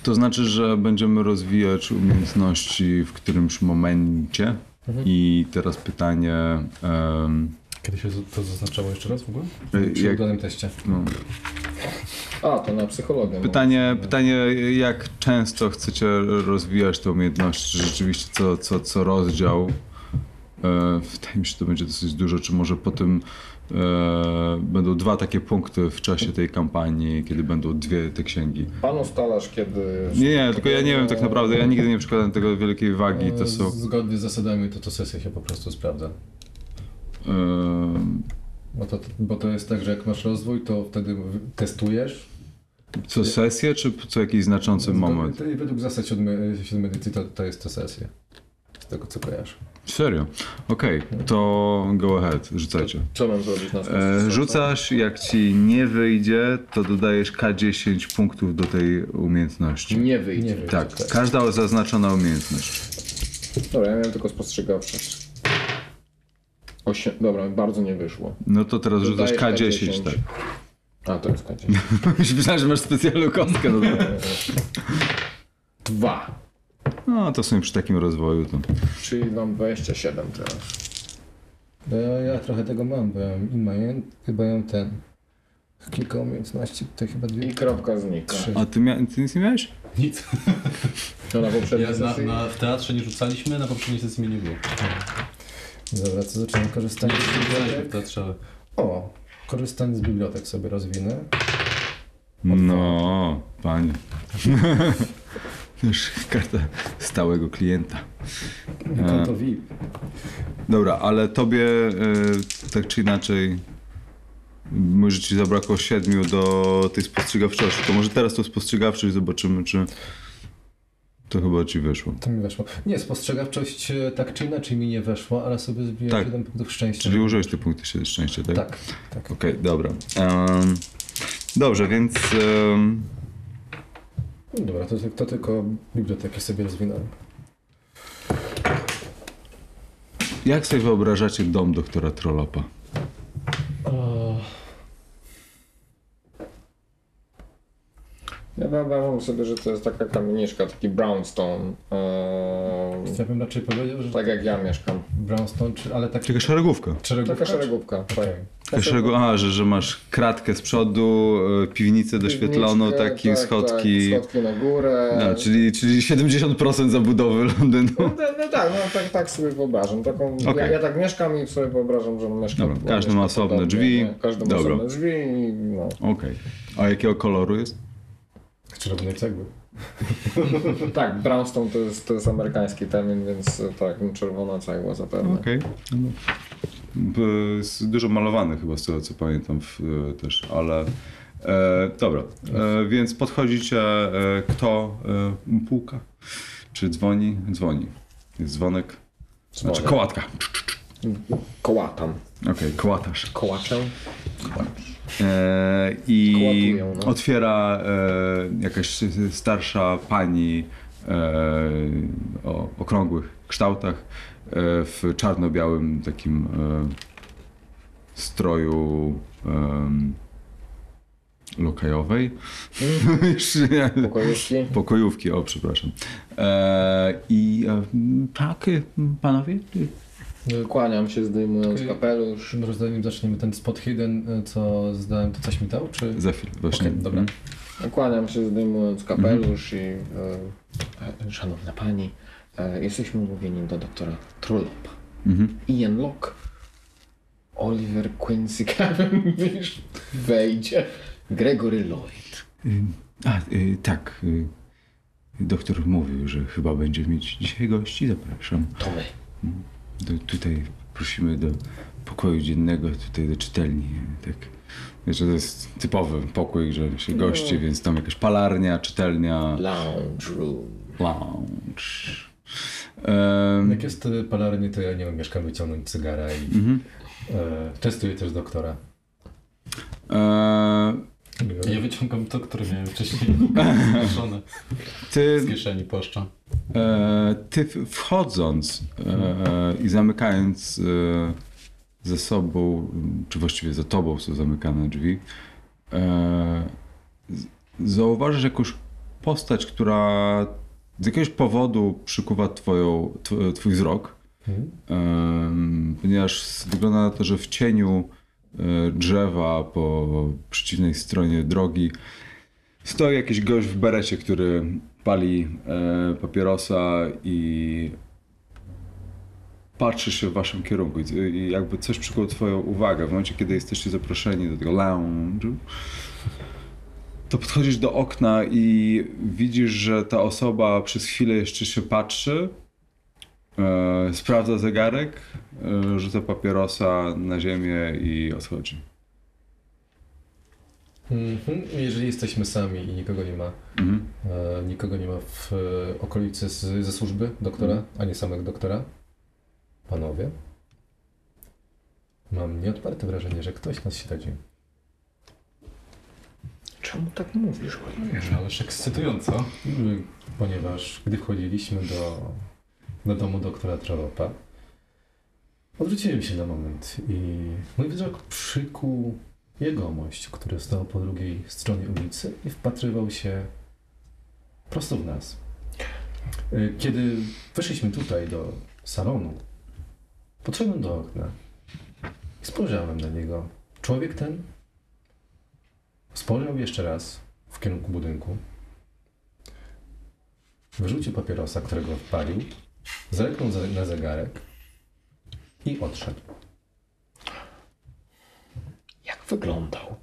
To znaczy, że będziemy rozwijać umiejętności w którymś momencie. Mhm. I teraz pytanie, em, Kiedy się to zaznaczało jeszcze raz w ogóle? e, Przy jak, udanym teście. no, A, to na psychologię. Pytanie, pytanie, jak często chcecie rozwijać te umiejętności? Czy Rzeczywiście co, co, co rozdział? E, wydaje mi się, że to będzie dosyć dużo. Czy może po tym e, będą dwa takie punkty w czasie tej kampanii, kiedy będą dwie te księgi? Pan ustalasz, kiedy... Nie, nie, tylko ja nie wiem tak naprawdę, ja nigdy nie przykładam tego wielkiej wagi. To są... E, Zgodnie z zasadami to to sesja się po prostu sprawdza. E, Bo to, bo to jest tak, że jak masz rozwój, to wtedy testujesz. co sesję, czy co jakiś znaczący moment? To, i według zasad siódmej, siódmej edycji to, to jest to sesja. Z tego co kojarzę. Serio? Okej, to go ahead, rzucajcie. Co mam zrobić na E, rzucasz, jak ci nie wyjdzie, to dodajesz K10 punktów do tej umiejętności. Nie wyjdzie. Nie wiem. Tak, każda zaznaczona umiejętność. Dobra, ja miałem tylko spostrzegawczość. Osiem... Dobra, bardzo nie wyszło. No to teraz rzucasz Dodajesz K10, K10. tak. A, to jest K10. Myślałem, że masz specjalną kostkę. Dwa. No to sobie przy takim rozwoju to... Czyli mam 27 teraz. No Ja, ja trochę tego mam, bo ja mam i maję, chyba ja mam ten. Kilka umiejętności, tutaj chyba dwie. I kropka znika. Trzy. A ty, mia- ty nic nie miałeś? Nic. To na poprzedniej Ja na, sesji? na, w teatrze nie rzucaliśmy, na poprzedniej sesji mnie nie było. Dobra, to zaczynam korzystanie z Rzucaliśmy w bibliotek. teatrze. O, korzystanie z bibliotek sobie rozwinę. No, panie. Już karta stałego klienta. Konto VIP. Dobra, ale tobie e, tak czy inaczej może ci zabrakło siedmiu do tej spostrzegawczości. To może teraz tą spostrzegawczość zobaczymy, czy to chyba ci wyszło. To mi weszło. Nie, spostrzegawczość e, tak czy inaczej mi nie weszła, ale sobie zbiłem Tak. 7 punktów szczęścia. Czyli użyłeś te punkty szczęścia, tak? Tak, tak. Okej, dobra. Em, dobrze, więc Dobra, to, to tylko biblioteki sobie rozwinąłem. jak sobie wyobrażacie dom doktora Trollopa? Ja wyobrażam sobie, że to jest taka kamieniczka, taki brownstone. Eee, Ja bym raczej powiedział, że tak jak ja mieszkam. Brownstone, czy, ale tak Taka szeregówka. szeregówka, Taka szeregówka. Tak. Taka szeregu... A, że, że masz kratkę z przodu, e, piwnicę doświetloną, Piwniczkę, taki tak, schodki. Tak, schodki na górę. No, czyli, czyli 70% zabudowy Londynu. No, no, no tak, no tak, tak sobie wyobrażam. Taką, ja, Okej. ja tak mieszkam i sobie wyobrażam, że on mieszka. Dobra, każdy ma osobne podobnie, drzwi. nie? Każdy ma Dobra. osobne drzwi i no. Okej. A jakiego koloru jest? Czerwonej cegły. Tak, brownstone to jest, to jest amerykański termin, więc e, tak, czerwona cegła zapewne. Okej. B- Jest dużo malowany chyba z tego co pamiętam w, e, też, ale e, dobra. E, więc podchodzicie, e, kto e, puka? Czy dzwoni? Dzwoni. Jest dzwonek. Znaczy Dzwonek. kołatka. Kołatam. Okej, kołatarz. Kołaczę? E, I no. otwiera e, jakaś starsza pani e, o okrągłych kształtach e, w czarno-białym takim e, stroju lokajowej. Nie. Pokojówki? Pokojówki, o przepraszam. I e, tak, panowie? Kłaniam się zdejmując Okej. kapelusz. Może zanim zaczniemy ten spot hidden, e, co zdałem, to coś mi dał, czy... Za chwilę, właśnie. Okej, dobra. Kłaniam się zdejmując kapelusz i e, e, szanowna pani, e, jesteśmy umówieni do doktora Trollopa. Mhm. Ian Locke, Oliver Quincy Cavendish wejdzie, Gregory Lloyd. Y, A, y, tak. y, Doktor mówił, że chyba będzie mieć dzisiaj gości. Zapraszam. To my. Do, tutaj prosimy do pokoju dziennego, tutaj do czytelni. Tak. Wiesz, że to jest typowy pokój, że się gości, więc tam jakaś palarnia, czytelnia, Lounge room. lounge. Em, Jak jest e, palarnie, to ja nie wiem, mieszkam wyciągnąć cygara i mhm. e, testuję też doktora. E, Ja wyciągam to, które miałem wcześniej kieszone ty z kieszeni płaszcza. E, ty wchodząc e, i zamykając e, ze sobą, czy właściwie za tobą są zamykane drzwi, e, zauważysz jakąś postać, która z jakiegoś powodu przykuwa twoją, tw- twój wzrok, Mhm. Ponieważ wygląda na to, że w cieniu drzewa po przeciwnej stronie drogi. Stoi jakiś gość w berecie, który pali e, papierosa i patrzy się w waszym kierunku. I, jakby coś przykuło twoją uwagę. W momencie, kiedy jesteście zaproszeni do tego lounge'u, to podchodzisz do okna i widzisz, że ta osoba przez chwilę jeszcze się patrzy, e, sprawdza zegarek, e, rzuca papierosa na ziemię i odchodzi. Mhm. Jeżeli jesteśmy sami i nikogo nie ma, Mhm. e, nikogo nie ma w e, okolicy z, ze służby doktora, a nie samego doktora, panowie, mam nieodparte wrażenie, że ktoś nas śledzi. Czemu tak mówisz? No, ależ ekscytująco. Ponieważ gdy wchodziliśmy do, do domu doktora Trolopa, odwróciłem się na moment i mój wzrok przykuł jegomość, który stał po drugiej stronie ulicy i wpatrywał się prosto w nas. Kiedy weszliśmy tutaj do salonu, podszedłem do okna i spojrzałem na niego. Człowiek ten spojrzał jeszcze raz w kierunku budynku, wyrzucił papierosa, którego wpalił, zerknął na zegarek i odszedł. Jak wyglądał?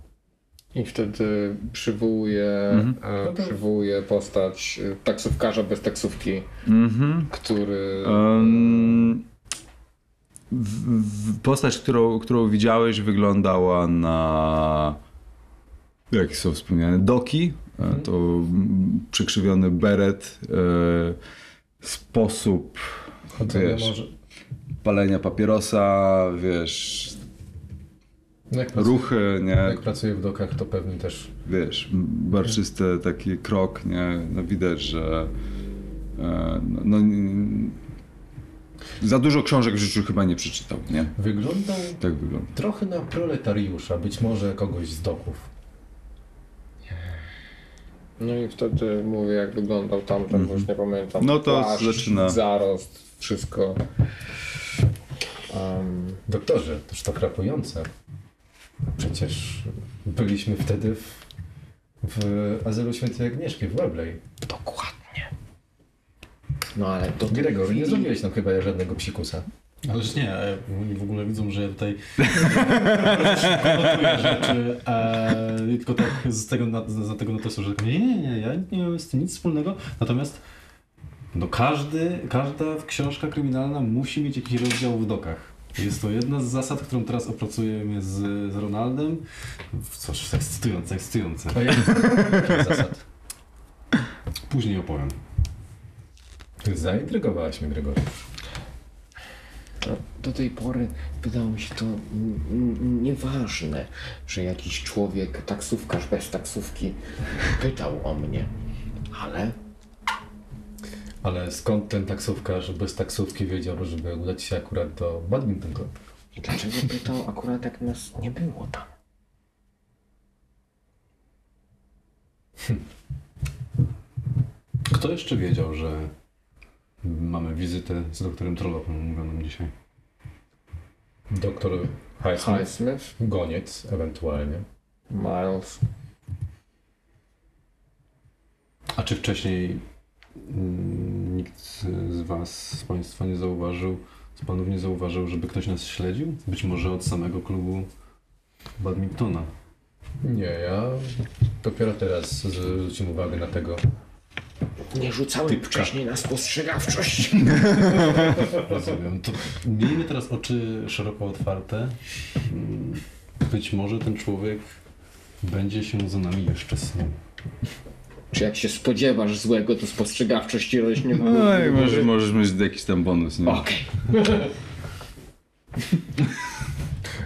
I wtedy przywołuje, Mhm. e, No to- przywołuje postać e, taksówkarza bez taksówki, Mhm. który... Em, w- w- postać, którą, którą widziałeś, wyglądała na. Jakie są wspomniane? Doki. Mhm. To przykrzywiony beret. E, sposób Wiesz. może. palenia papierosa, wiesz, No jak, pracuje, ruchy, nie? jak pracuje w dokach, to pewnie też. Wiesz, barczysty taki krok, nie? No widać, że. E, no, no, za dużo książek w życiu chyba nie przeczytał, nie? Wyglądał Tak wygląda. trochę na proletariusza, być może kogoś z doków. No i wtedy mówię, jak wyglądał tamten, bo już nie pamiętam. No to Płaszcz, zaczyna. Zarost, wszystko. Um, Doktorze, toż to frapujące. Przecież byliśmy wtedy w, w Azylu Świętej Agnieszki w Webley. dokładnie. No ale do Gregory, nie zrobiłeś nam chyba żadnego psikusa. Ależ nie, e, oni w ogóle widzą, że ja tutaj komentuję rzeczy, e, tylko tak z tego, na, z tego notesu, że nie, nie, nie, ja nie mam z tym nic wspólnego, natomiast no każdy, każda książka kryminalna musi mieć jakiś rozdział w dokach. Jest to jedna z zasad, którą teraz opracujemy z, z Ronaldem. Coś ekscytujące, ekscytujące. A jak zasad? Później opowiem. Zaintrygowałaś mnie, Gregory. Do tej pory wydało mi się to nieważne, że jakiś człowiek, taksówkarz bez taksówki, pytał o mnie. Ale Ale skąd ten taksówkarz bez taksówki wiedział, żeby udać się akurat do Badminton Club? dlaczego pytał akurat jak nas nie było tam? Kto jeszcze wiedział, że mamy wizytę z doktorem Trollopem umówioną dzisiaj? Doktor Highsmith, Highsmith, goniec ewentualnie. Miles. A czy wcześniej mm, nikt z Was, z Państwa nie zauważył, z Panów nie zauważył, żeby ktoś nas śledził? Być może od samego klubu badmintona. Nie, ja dopiero teraz zwróciłem uwagę na tego. Nie rzucałem Typka. wcześniej na spostrzegawczość. Rozumiem. To miejmy teraz oczy szeroko otwarte. Być może ten człowiek będzie się za nami jeszcze snuł. Czy jak się spodziewasz złego, to spostrzegawczość rośnie w No i może, możesz mieć jakiś tam bonus, nie? Okej.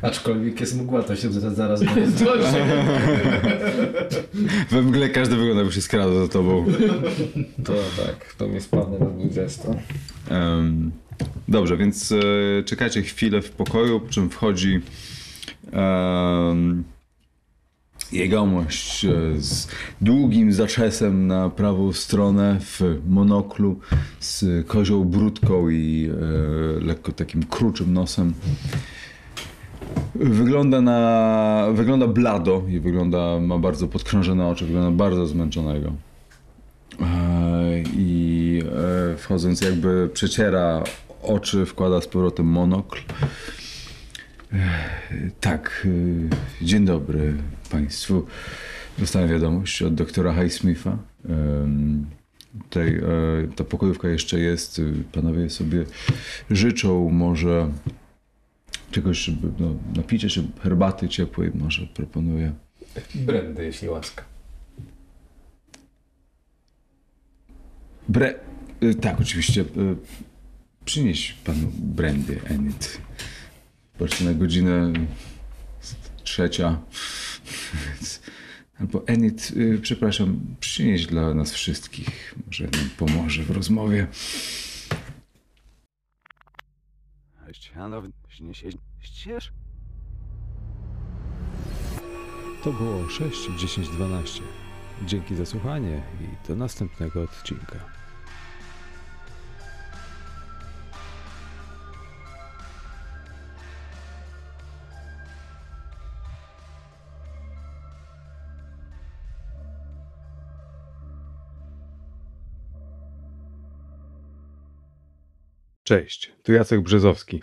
Aczkolwiek jest mgła, to się zaraz- zaraz We mgle każdy wygląda jakby się skradał za tobą. To tak, to mi spadnie na 20. Em, dobrze, więc e, czekajcie chwilę w pokoju, po czym wchodzi em, jegomość e, z długim zaczesem na prawą stronę w monoklu z kozią brudką i e, lekko takim kruczym nosem. Wygląda na. Wygląda blado i wygląda. Ma bardzo podkrążone oczy, wygląda bardzo zmęczonego. I e, wchodząc, jakby przeciera oczy, wkłada z powrotem monokl. Tak, e, dzień dobry Państwu. Dostałem wiadomość od doktora Highsmitha. Tutaj e, ta pokojówka jeszcze jest. Panowie sobie życzą może czegoś, żeby no, napicie czy herbaty ciepłej może proponuję. Brandy, jeśli łaska. Bre... y, Tak, oczywiście. y, Przynieś panu brandy, Enid. Patrzę na godzinę trzecia. Więc- Albo Enid, y, przepraszam, przynieś dla nas wszystkich. Może nam pomoże w rozmowie. To było 6, 10, 12. Dzięki za słuchanie i do następnego odcinka. Cześć, tu Jacek Brzezowski.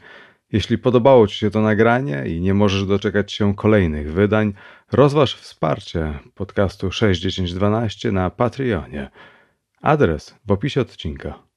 Jeśli podobało Ci się to nagranie i nie możesz doczekać się kolejnych wydań, rozważ wsparcie podcastu 61012 na Patreonie. Adres w opisie odcinka.